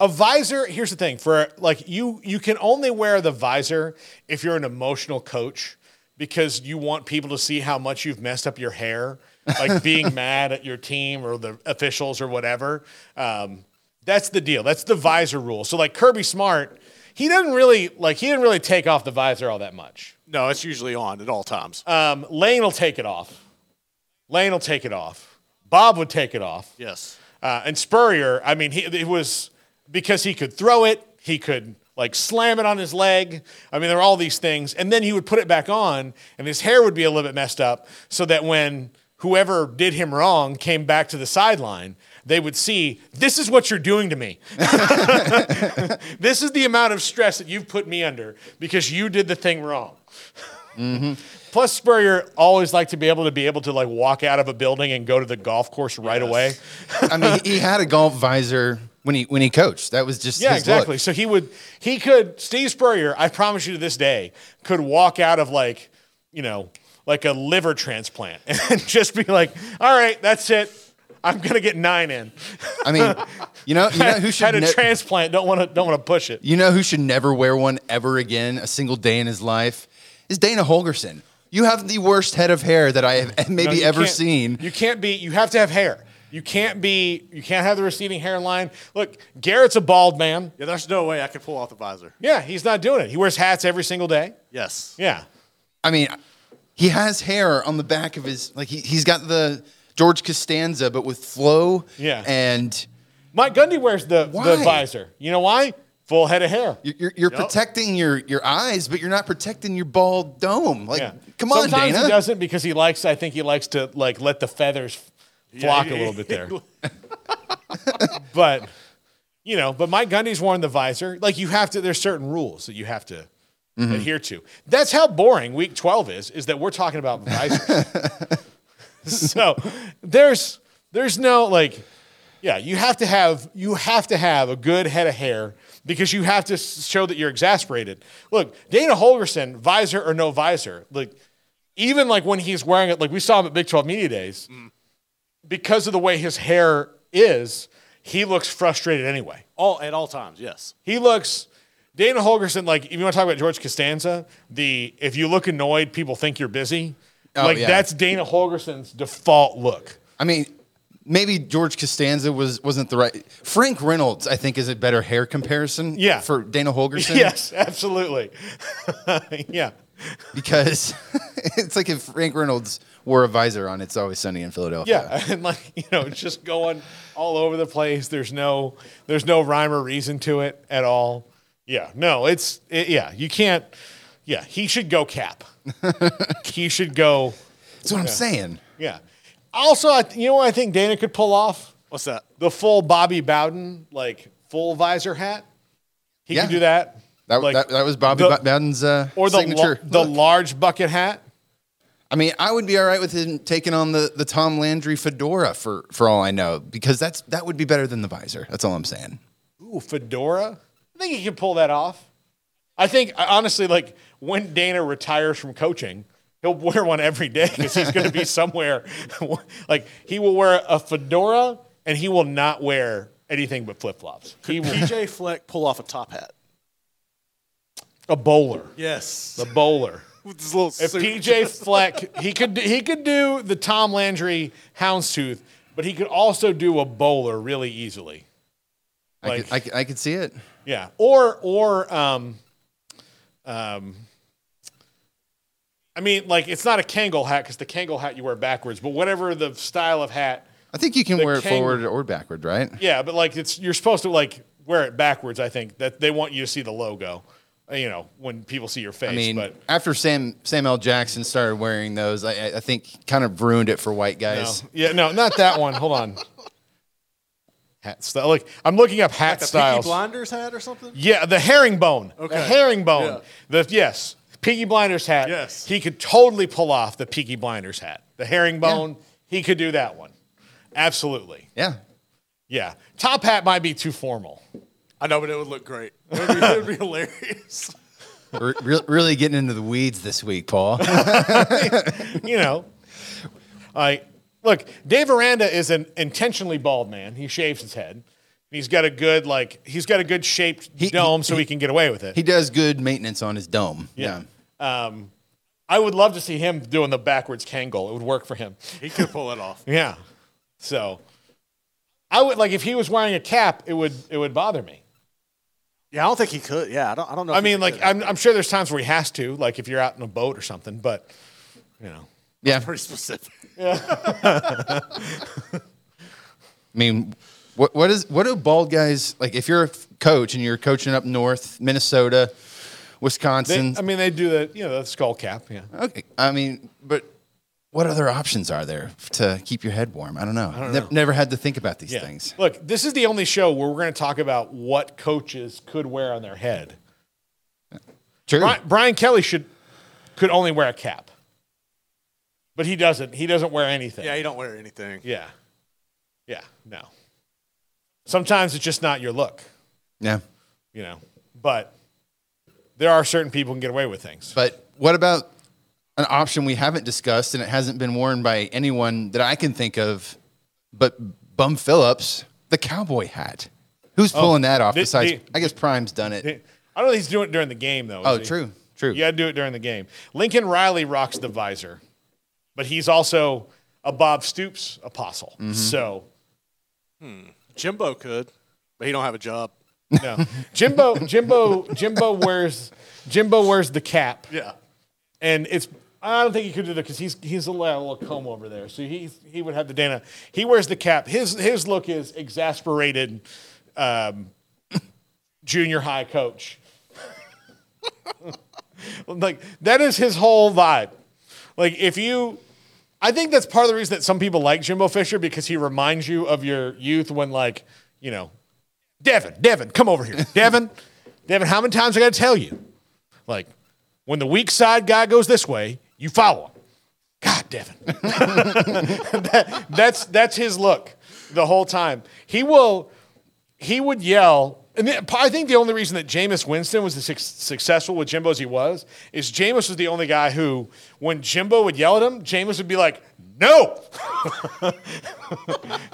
A visor, here's the thing, for like you you can only wear the visor if you're an emotional coach because you want people to see how much you've messed up your hair, like being mad at your team or the officials or whatever. Um, that's the deal. That's the visor rule. So like Kirby Smart, he doesn't really like he didn't really take off the visor all that much. No, it's usually on at all times. Um, Lane will take it off. Lane will take it off. Bob would take it off. yes. Uh, and Spurrier, I mean, he, it was because he could throw it, he could like slam it on his leg. I mean, there were all these things. And then he would put it back on, and his hair would be a little bit messed up so that when whoever did him wrong came back to the sideline, they would see, this is what you're doing to me. this is the amount of stress that you've put me under because you did the thing wrong. Mm-hmm. Plus, Spurrier always liked to be able to be able to like walk out of a building and go to the golf course right away. I mean, he had a golf visor when he when he coached. That was just Yeah, exactly. look. So he would, he could, Steve Spurrier, I promise you to this day, could walk out of like, you know, like a liver transplant and just be like, all right, that's it. I'm gonna get nine in. I mean, you know, you know who should Had a ne- transplant. Don't want to. Don't want to push it. you know who should never wear one ever again, a single day in his life, is Dana Holgorsen. You have the worst head of hair that I have maybe you ever seen. You can't be. You have to have hair. You can't be. You can't have the receding hairline. Look, Garrett's a bald man. Yeah, there's no way I could pull off the visor. Yeah, he's not doing it. He wears hats every single day. Yes. Yeah. I mean, he has hair on the back of his like he, he's got the George Costanza, but with flow. Yeah. And Mike Gundy wears the, the Why? visor. You know why? Full head of hair. you're, you're, you're protecting your, your eyes, but you're not protecting your bald dome. Like, Yeah. come on, Sometimes Dana. he doesn't because he likes. I think he likes to like let the feathers flock a little bit there. but you know, but Mike Gundy's worn the visor. Like you have to. There's certain rules that you have to Mm-hmm. adhere to. That's how boring Week 12 is. Is that we're talking about visors. so there's there's no like yeah you have to have you have to have a good head of hair because you have to show that you're exasperated look dana holgorsen visor or no visor like even like when he's wearing it like we saw him at big 12 media days because of the way his hair is he looks frustrated anyway All at all times. Yes. he looks Dana Holgorsen, like if you want to talk about George Costanza, the if you look annoyed, people think you're busy. Oh, like yeah. that's Dana Holgorsen's default look. I mean, maybe George Costanza was wasn't the right. Frank Reynolds, I think, is a better hair comparison. Yeah. for Dana Holgorsen. Yes, absolutely. yeah. because it's like if Frank Reynolds wore a visor on "It's Always Sunny in Philadelphia." Yeah. And like, you know, just going all over the place. There's no there's no rhyme or reason to it at all. Yeah. No, it's it, yeah, you can't yeah, he should go cap. he should go that's what I'm saying. yeah. Also, I, you know what I think Dana could pull off? What's that? the full Bobby Bowden like full visor hat. He Yeah. can do that. That, Like, that, that was Bobby the- Bowden's uh, or the signature. la- the large bucket hat. I mean, I would be all right with him taking on the, the Tom Landry fedora for, for all I know, because that's that would be better than the visor. That's all I'm saying. Ooh, fedora. I think he can pull that off. I think honestly, like when Dana retires from coaching, he'll wear one every day because he's going to be somewhere. like he will wear a fedora and he will not wear anything but flip flops. He will PJ Fleck pull off a top hat. A bowler. Yes. The bowler. With his little If suit. PJ Fleck, he could he could do the Tom Landry houndstooth, but he could also do a bowler really easily. I, Like- could, I, could- I could see it. Yeah, or or um, um, I mean, like it's not a Kangol hat because the Kangol hat you wear backwards, but whatever the style of hat, I think you can The wear it forward or backward, right? yeah, but like it's you're supposed to like wear it backwards. I think that they want you to see the logo, Uh, you know, when people see your face. I mean, but after Sam Sam L. Jackson started wearing those, I, I- I think kind of ruined it for white no, guys. yeah, no, not that one. Hold on. Hat style. Like I'm looking up hat like a Peaky. Blinders hat or something? Yeah, the herringbone. The Okay. herringbone. Yeah. The yes, Peaky Blinders hat. Yes. he could totally pull off the Peaky Blinders hat. The herringbone. He could do that one. Absolutely. Yeah. Yeah. Top hat might be too formal. I know, but it would look great. It would be, it would be hilarious. We're re- really getting into the weeds this week, Paul. You know. I look. Dave Aranda is an intentionally bald man. He shaves his head. He's got a good like. He's got a good shaped He- dome, so he- he can get away with it. he does good maintenance on his dome. Yeah. Um, I would love to see him doing the backwards Kangol. It would work for him. He could pull it off. Yeah. So I would like if he was wearing a cap, it would it would bother me. Yeah, I don't think he could. Yeah, I don't. I don't know. I mean, like. I'm, I'm sure there's times where he has to, like if you're out in a boat or something. But you know, Yeah. pretty specific. Yeah. I mean, what what is what do bald guys like? If you're a coach and you're coaching up north, Minnesota, they, Wisconsin, I mean, they do the you know the skull cap. Yeah. okay. I mean, but what other options are there to keep your head warm? I don't know. Nev- Never had to think about these Yeah. things. Look, this is the only show where we're going to talk about what coaches could wear on their head. True. Brian, Brian Kelly should could only wear a cap, but he doesn't. He doesn't wear anything. Yeah, he don't wear anything. Yeah. Yeah. No. Sometimes it's just not your look, Yeah. you know. But there are certain people who can get away with things. But what about an option we haven't discussed and it hasn't been worn by anyone that I can think of but Bum Phillips, the cowboy hat? Who's pulling that off the- besides, the- I guess Prime's done it. I don't know if he's doing it during the game though. is Oh, he? true. True. You got to do it during the game. Lincoln Riley rocks the visor, but he's also a Bob Stoops apostle. Mm-hmm. So Jimbo could, but he don't have a job. no, Jimbo, Jimbo, Jimbo wears Jimbo wears the cap. Yeah. and it's I don't think he could do that because he's he's a little, comb over there, so he he would have the Dana. He wears the cap. His his look is exasperated, um, junior high coach. like that is his whole vibe. Like if you, I think that's part of the reason that some people like Jimbo Fisher because he reminds you of your youth when like you know, Devin, Devin, come over here, Devin, Devin. How many times I got to tell you? Like, when the weak side guy goes this way, you follow him. God, Devin. That- that's that's his look the whole time. He will, he would yell. And I think the only reason that Jameis Winston was as successful with Jimbo as he was is Jameis was the only guy who, when Jimbo would yell at him, Jameis would be like, "No,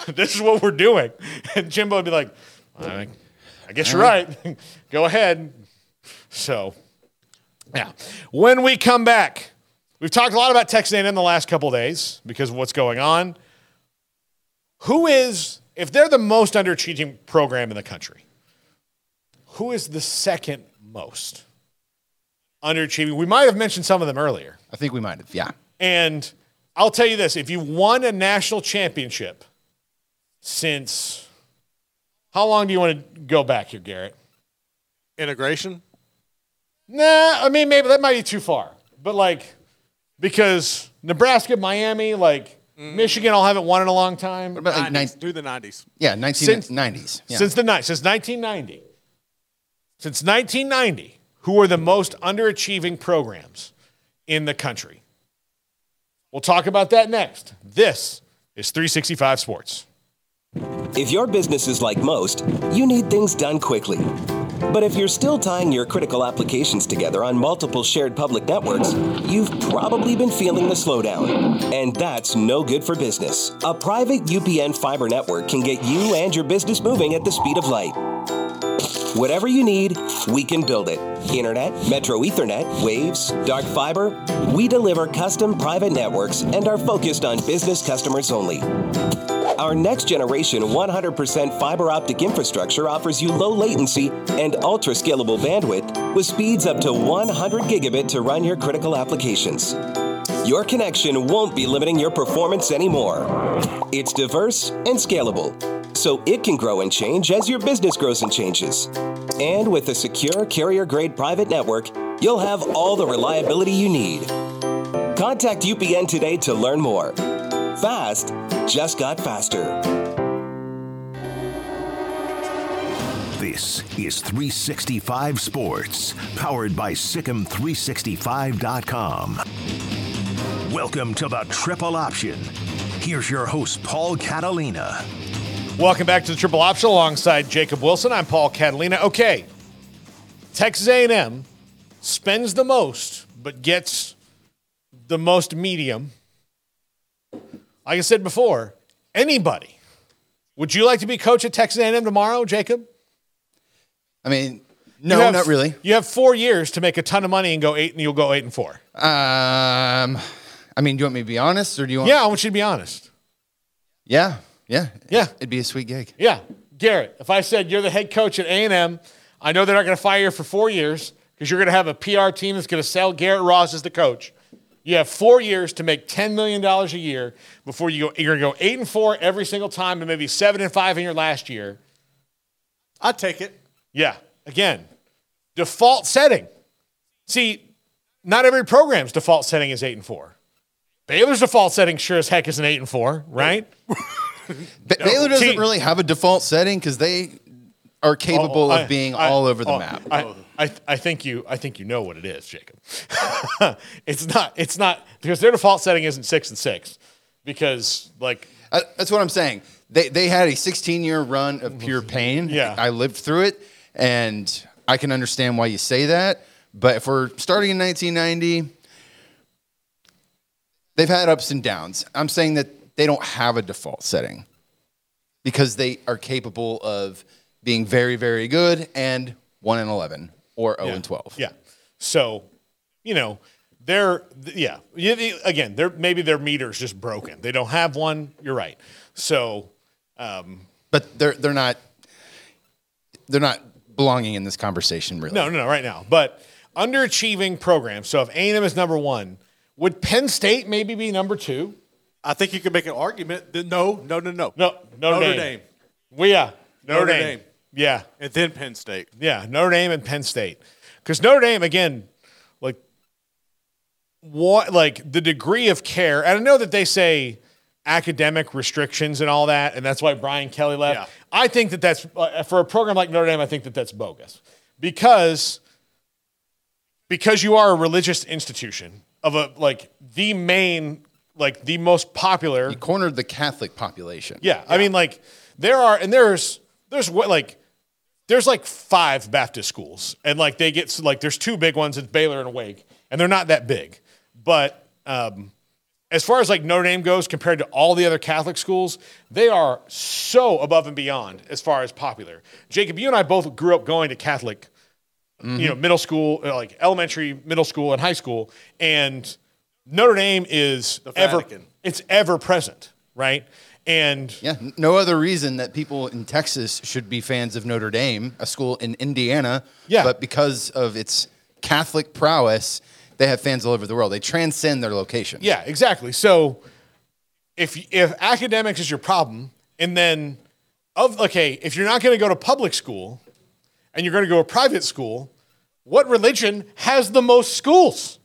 this is what we're doing," and Jimbo would be like, "I, I guess you're right. Go ahead." So, yeah. When we come back, we've talked a lot about Texas A&M the last couple days because of what's going on. Who is, if they're the most underachieving program in the country, who is the second most underachieving? We might have mentioned some of them earlier. I think we might have. Yeah. And I'll tell you this if you won a national championship since, how long do you want to go back here, Garrett? Integration. Nah, I mean, maybe that might be too far. But like, because Nebraska, Miami, like mm. Michigan, all haven't won in a long time. What about like 90s. nine, Do the 90s. yeah, Since- 1990s? Yeah. Since the night, since 1990. Since 1990, who are the most underachieving programs in the country. We'll talk about that next. This is 365 Sports. If your business is like most, you need things done quickly. But if you're still tying your critical applications together on multiple shared public networks, you've probably been feeling the slowdown. And that's no good for business. A private UPN fiber network can get you and your business moving at the speed of light. Whatever you need, we can build it. Internet, Metro Ethernet, Waves, Dark Fiber. We deliver custom private networks and are focused on business customers only. Our next generation 100% fiber optic infrastructure offers you low latency and ultra scalable bandwidth with speeds up to 100 gigabit to run your critical applications. Your connection won't be limiting your performance anymore. It's diverse and scalable, so it can grow and change as your business grows and changes. And with a secure carrier grade private network, you'll have all the reliability you need. Contact UPN today to learn more. Fast just got faster. This is 365 Sports, powered by SicEm365.com. Welcome to the Triple Option. Here's your host, Paul Catalina. Welcome back to the Triple Option alongside Jacob Wilson. I'm Paul Catalina. Okay, Texas A&M spends the most but gets the most medium. Like I said before, anybody. Would you like to be coach at Texas A&M tomorrow, Jacob? I mean, no, have- not really. You have four years to make a ton of money and go eight, and you'll go eight and four. Um, I mean, do you want me to be honest, or do you want? Yeah, I want you to be honest. yeah, yeah, Yeah. It'd be a sweet gig. Yeah, Garrett. If I said you're the head coach at A and M, I know they're not going to fire you for four years because you're going to have a PR team that's going to sell Garrett Ross as the coach. You have four years to make ten million dollars a year before you go. You're going to go eight and four every single time, and maybe seven and five in your last year. I'd take it. Yeah. Again, default setting. See, not every program's default setting is eight and four. Baylor's default setting sure as heck is an eight and four, right? Ba- Baylor doesn't team- really have a default setting because they are capable Oh, I- of being I- all over the oh, map. I, I, I think you I think you know what it is, Jacob. it's not it's not because their default setting isn't six and six because like Uh, that's what I'm saying. They they had a 16 year run of pure pain. Yeah. I lived through it, and I can understand why you say that. But if we're starting in 1990, they've had ups and downs. I'm saying that they don't have a default setting because they are capable of being very very good and one and 11 or 0 and 12. yeah. So, you know, they're yeah. Yeah, the- Again, they're maybe their meter's just broken. They don't have one. You're right. So, um, But they're they're not they're not belonging in this conversation really. no, no, no, right now. But underachieving programs. So if A&M is number one, would Penn State maybe be number two? I think you could make an argument that no, no, no, no. No, Notre, Notre Dame. Dame. Well, yeah, Notre, Notre Dame. Dame. Yeah, And then Penn State. yeah, Notre Dame and Penn State. Because Notre Dame, again, like what, like the degree of care, and I know that they say academic restrictions and all that, and that's why Brian Kelly left. Yeah. I think that that's uh, for a program like Notre Dame. I think that that's bogus because because you are a religious institution of a like the main like the most popular You cornered the Catholic population. yeah, I mean, like there are, and there's there's what like there's like five Baptist schools, and like they get like there's two big ones, it's Baylor and Wake, and they're not that big, but um, as far as like Notre Dame goes, compared to all the other Catholic schools, they are so above and beyond as far as popular. Jacob, you and I both grew up going to Catholic, you know, middle school, uh, like elementary, middle school, and high school, and Notre Dame is ever it's ever present, right? And Yeah, no other reason that people in Texas should be fans of Notre Dame, a school in Indiana. Yeah. But because of its Catholic prowess, they have fans all over the world. They transcend their location. Yeah, exactly. So if if academics is your problem, and then of okay, if you're not going to go to public school and you're going to go to private school, what religion has the most schools?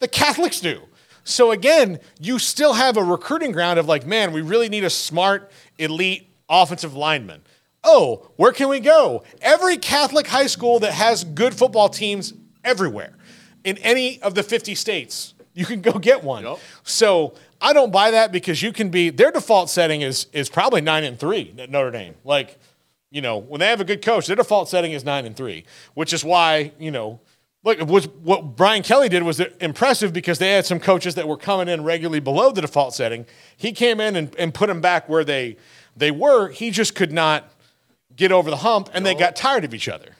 The Catholics do. So again, you still have a recruiting ground of like, man, we really need a smart, elite offensive lineman. Oh, where can we go? Every Catholic high school that has good football teams everywhere. In any of the 50 states, you can go get one. Yep. So I don't buy that because you can be their default setting is is probably nine and three at Notre Dame. Like, you know, when they have a good coach, their default setting is nine and three, which is why you know. Look, was what Brian Kelly did was impressive because they had some coaches that were coming in regularly below the default setting. He came in and, and put them back where they they were. He just could not get over the hump, and they got tired of each other,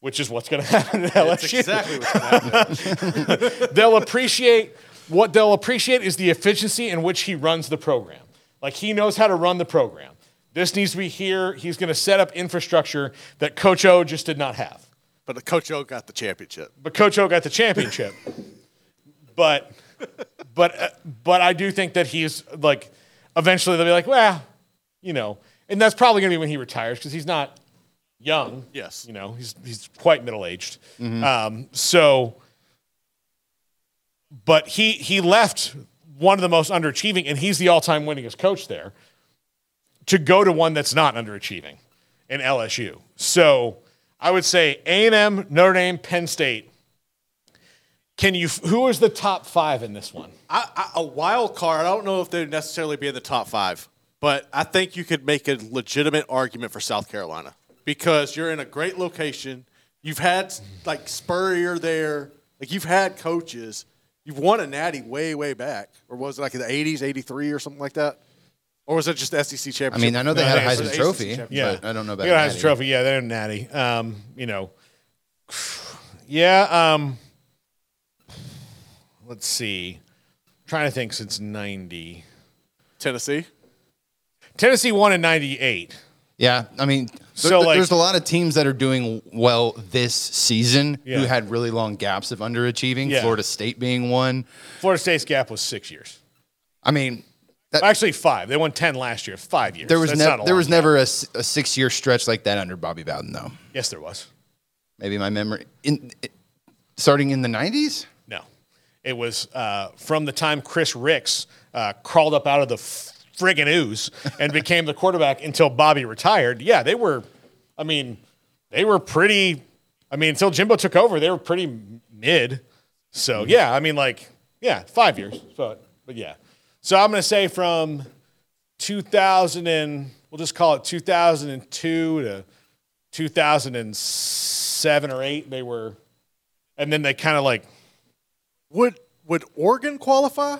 which is what's going to happen at That's exactly what's going to happen. they'll appreciate what they'll appreciate is the efficiency in which he runs the program. Like he knows how to run the program. This needs to be here. He's going to set up infrastructure that Coach O just did not have. But the Coach O got the championship. But Coach O got the championship. but but uh, but I do think that he's like eventually they'll be like, well, you know, and that's probably going to be when he retires because he's not young. Yes. you know, he's he's quite middle aged. Um, so, but he he left one of the most underachieving, and he's the all time winningest coach there. To go to one that's not underachieving, in LSU. So I would say A and M, Notre Dame, Penn State. Can you? Who is the top five in this one? I, I, a wild card. I don't know if they'd necessarily be in the top five, but I think you could make a legitimate argument for South Carolina because you're in a great location. You've had like Spurrier there. Like you've had coaches. You've won a natty way, way back, or was it like in the '80s, '83 or something like that, or was it just the SEC championship? I mean, I know they had a No, it's Heisman the Trophy, Yeah, but I don't know about They got a Natty. Heisman Trophy. Yeah, they're natty. Um, you know, yeah. Um, let's see. trying to think since '90. Tennessee. Tennessee won in '98. Yeah, I mean, So, there- like- there's a lot of teams that are doing well this season Yeah. who had really long gaps of underachieving. Yeah. Florida State being one. Florida State's gap was six years. I mean, that, Actually, five. They won ten last year. Five years. there was That's a there was never a, a six year stretch like that under Bobby Bowden though. Yes, there was. Maybe my memory in it, starting in the 90s. No, it was uh, from the time Chris Rix uh, crawled up out of the friggin' ooze and became the quarterback until Bobby retired. Yeah, they were. I mean, they were pretty. I mean, until Jimbo took over, they were pretty mid. So yeah, I mean, like yeah, five years. But but yeah, so I'm gonna say from 2000 and we'll just call it 2002 to 2007 or eight. They were, and then they kind of like Would would Oregon qualify?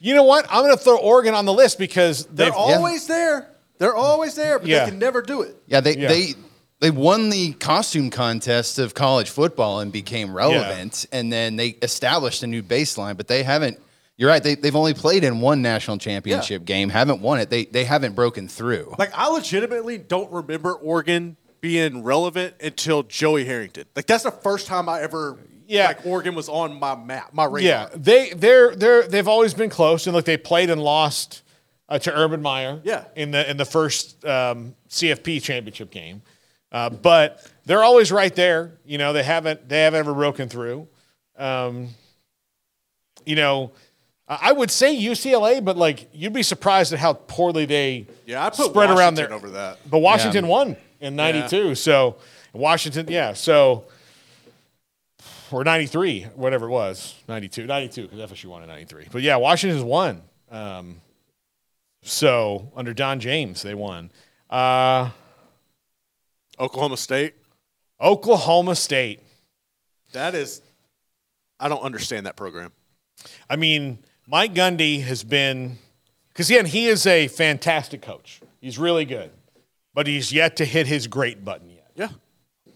You know what? I'm going to throw Oregon on the list because They're they've always there. They're always there, but Yeah. they can never do it. Yeah, they Yeah. they they won the costume contest of college football and became relevant, and then they established a new baseline. But they haven't. You're right. They they've only played in one national championship game, haven't won it. They they haven't broken through. Like I legitimately don't remember Oregon being relevant until Joey Harrington. Like that's the first time I ever Yeah. like Oregon was on my map, my radar. yeah they they're they're they've always been close and look they played and lost uh, to Urban Meyer Yeah. in the in the first um, CFP championship game, uh, but they're always right there. You know they haven't they haven't ever broken through. Um, you know. I I would say UCLA, but like you'd be surprised at how poorly they Yeah, I put spread around Washington there over that. But Washington won in '92, so Washington, yeah, so or '93, whatever it was, '92, '92, because FSU won in '93. But yeah, Washington's won. Um, so under Don James, they won. Uh, Oklahoma State. Oklahoma State. That is I don't understand that program. I mean, Mike Gundy has been because again, he is a fantastic coach. He's really good, but he's yet to hit his great button yet. Yeah.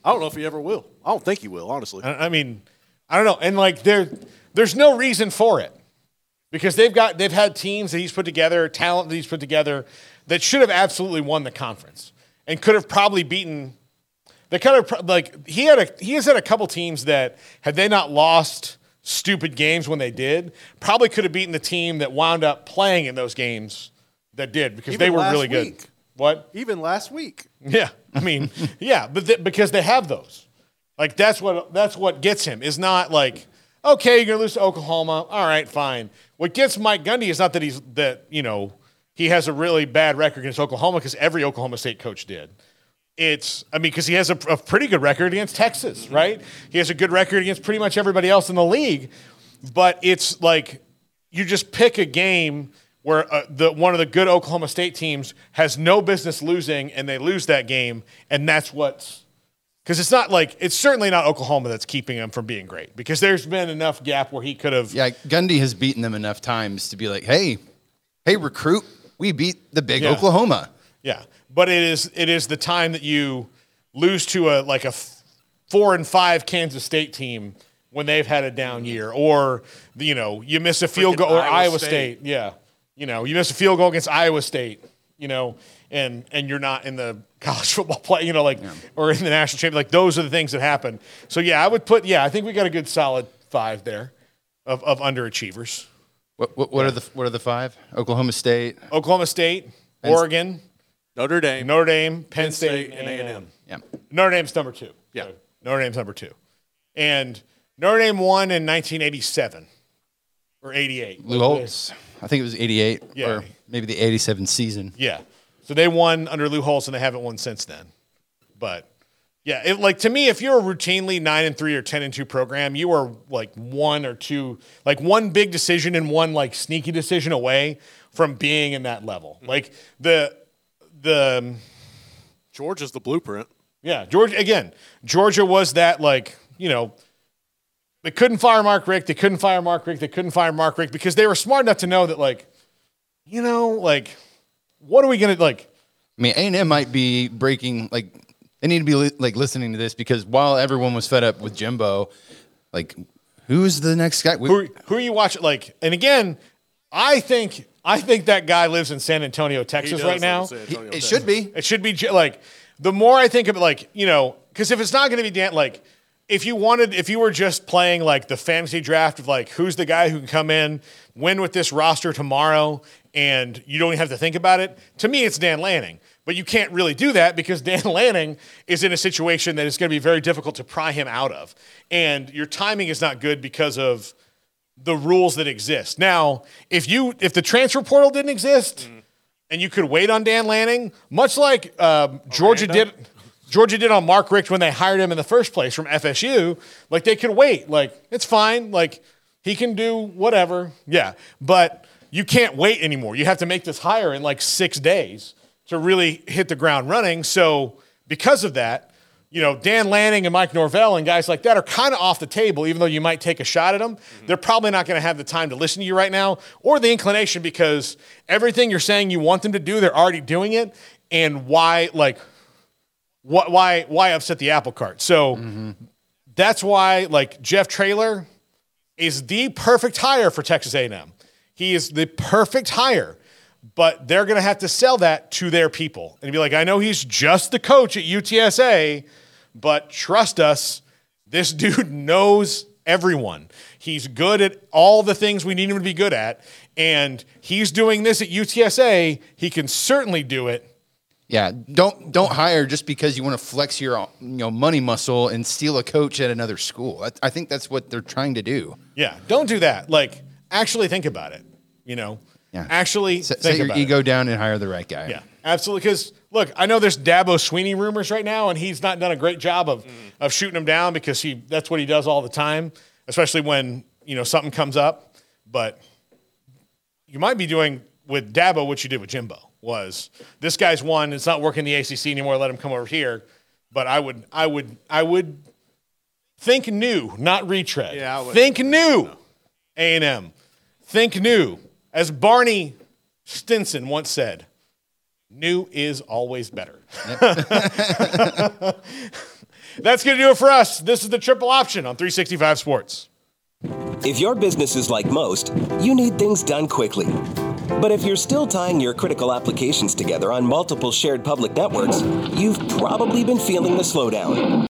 I don't know if he ever will. I don't think he will, honestly. I I mean, I don't know, and like there, there's no reason for it because they've got they've had teams that he's put together, talent that he's put together that should have absolutely won the conference and could have probably beaten. They kind of like he had a he has had a couple teams that had they not lost stupid games when they did, probably could have beaten the team that wound up playing in those games that did because Even they were really good. week. What? Even last week. Yeah, I mean, yeah, but th- because they have those, like that's what that's what gets him. Is not like okay, you're gonna lose to Oklahoma. All right, fine. What gets Mike Gundy is not that he's that you know he has a really bad record against Oklahoma because every Oklahoma State coach did. It's I mean because he has a, a pretty good record against Texas, right? He has a good record against pretty much everybody else in the league, but it's like you just pick a game where uh, the one of the good Oklahoma State teams has no business losing and they lose that game, and that's what's because it's not like it's certainly not Oklahoma that's keeping him from being great because there's been enough gap where he could have. Yeah, Gundy has beaten them enough times to be like, hey, hey, recruit, we beat the big Yeah. Oklahoma. Yeah, but it is it is the time that you lose to a like a f- four and five Kansas State team when they've had a down mm-hmm. year, or you know you miss a field Freaking goal or Iowa Iowa State. State. Yeah, you know you miss a field goal against Iowa State. You know, and and you're not in the college football play. You know, like or in the national championship. Like those are the things that happen. So yeah, I would put yeah. I think we got a good solid five there of of underachievers. What, what, what are the what are the five? Oklahoma State. Oklahoma State, Oregon, Notre Dame, Notre Dame, Penn, Penn State, State, and A&M. Yeah. Notre Dame's number two. Yeah. So Notre Dame's number two. And Notre Dame won in 1987 or 88. Lou Holtz. I think it was 88 Yeah. or maybe the 87 season. Yeah. So they won under Lou Holtz and they haven't won since then. But yeah, it, like to me, if you're a routinely nine and three or 10 and two program, you are like one or two, like one big decision and one like sneaky decision away from being in that level. Mm-hmm. Like the, the, um, Georgia's the blueprint. Yeah, Georgia again. Georgia was that like you know they couldn't fire Mark Richt. They couldn't fire Mark Richt. They couldn't fire Mark Richt because they were smart enough to know that like you know like what are we gonna like? I mean, A&M might be breaking like they need to be li- like listening to this because while everyone was fed up with Jimbo, like who's the next guy? We- Who who are you watching? Like and again, I think I think that guy lives in San Antonio, Texas right now. in San Antonio, it Texas. should be. It should be j- like the more I think of it, like you know, because if it's not going to be Dan, like if you wanted, if you were just playing like the fantasy draft of like who's the guy who can come in, win with this roster tomorrow, and you don't even have to think about it. To me, it's Dan Lanning, but you can't really do that because Dan Lanning is in a situation that is going to be very difficult to pry him out of, and your timing is not good because of the rules that exist. Now, if you if the transfer portal didn't exist and you could wait on Dan Lanning, much like um, Georgia did Georgia did on Mark Richt when they hired him in the first place from FSU, like they could wait. Like it's fine. Like he can do whatever. Yeah, but you can't wait anymore. You have to make this hire in like 6 days to really hit the ground running. So, because of that, you know, Dan Lanning and Mike Norvell and guys like that are kind of off the table, even though you might take a shot at them. Mm-hmm. They're probably not going to have the time to listen to you right now or the inclination because everything you're saying you want them to do, they're already doing it. And why, like, wh- why, why upset the apple cart? So mm-hmm. that's why, like, Jeff Traylor is the perfect hire for Texas A&M. He is the perfect hire, but they're going to have to sell that to their people and be like, I know he's just the coach at UTSA, but trust us, this dude knows everyone. He's good at all the things we need him to be good at, and he's doing this at UTSA. He can certainly do it. Yeah, don't don't hire just because you want to flex your you know money muscle and steal a coach at another school. I, I think that's what they're trying to do. Yeah, don't do that. Like, actually think about it. You know, Yeah. actually Set, think set your about it. ego down and hire the right guy. Yeah, absolutely. Because look, I know there's Dabo Swinney rumors right now, and he's not done a great job of of shooting them down because he that's what he does all the time, especially when you know something comes up. But you might be doing with Dabo what you did with Jimbo was this guy's won. It's not working the ACC anymore. Let him come over here. But I would, I would, I would think new, not retread. Yeah, I would- think new. A and M, think new. As Barney Stinson once said, new is always better. That's going to do it for us. This is the triple option on 365 Sports. If your business is like most, you need things done quickly. But if you're still tying your critical applications together on multiple shared public networks, you've probably been feeling the slowdown.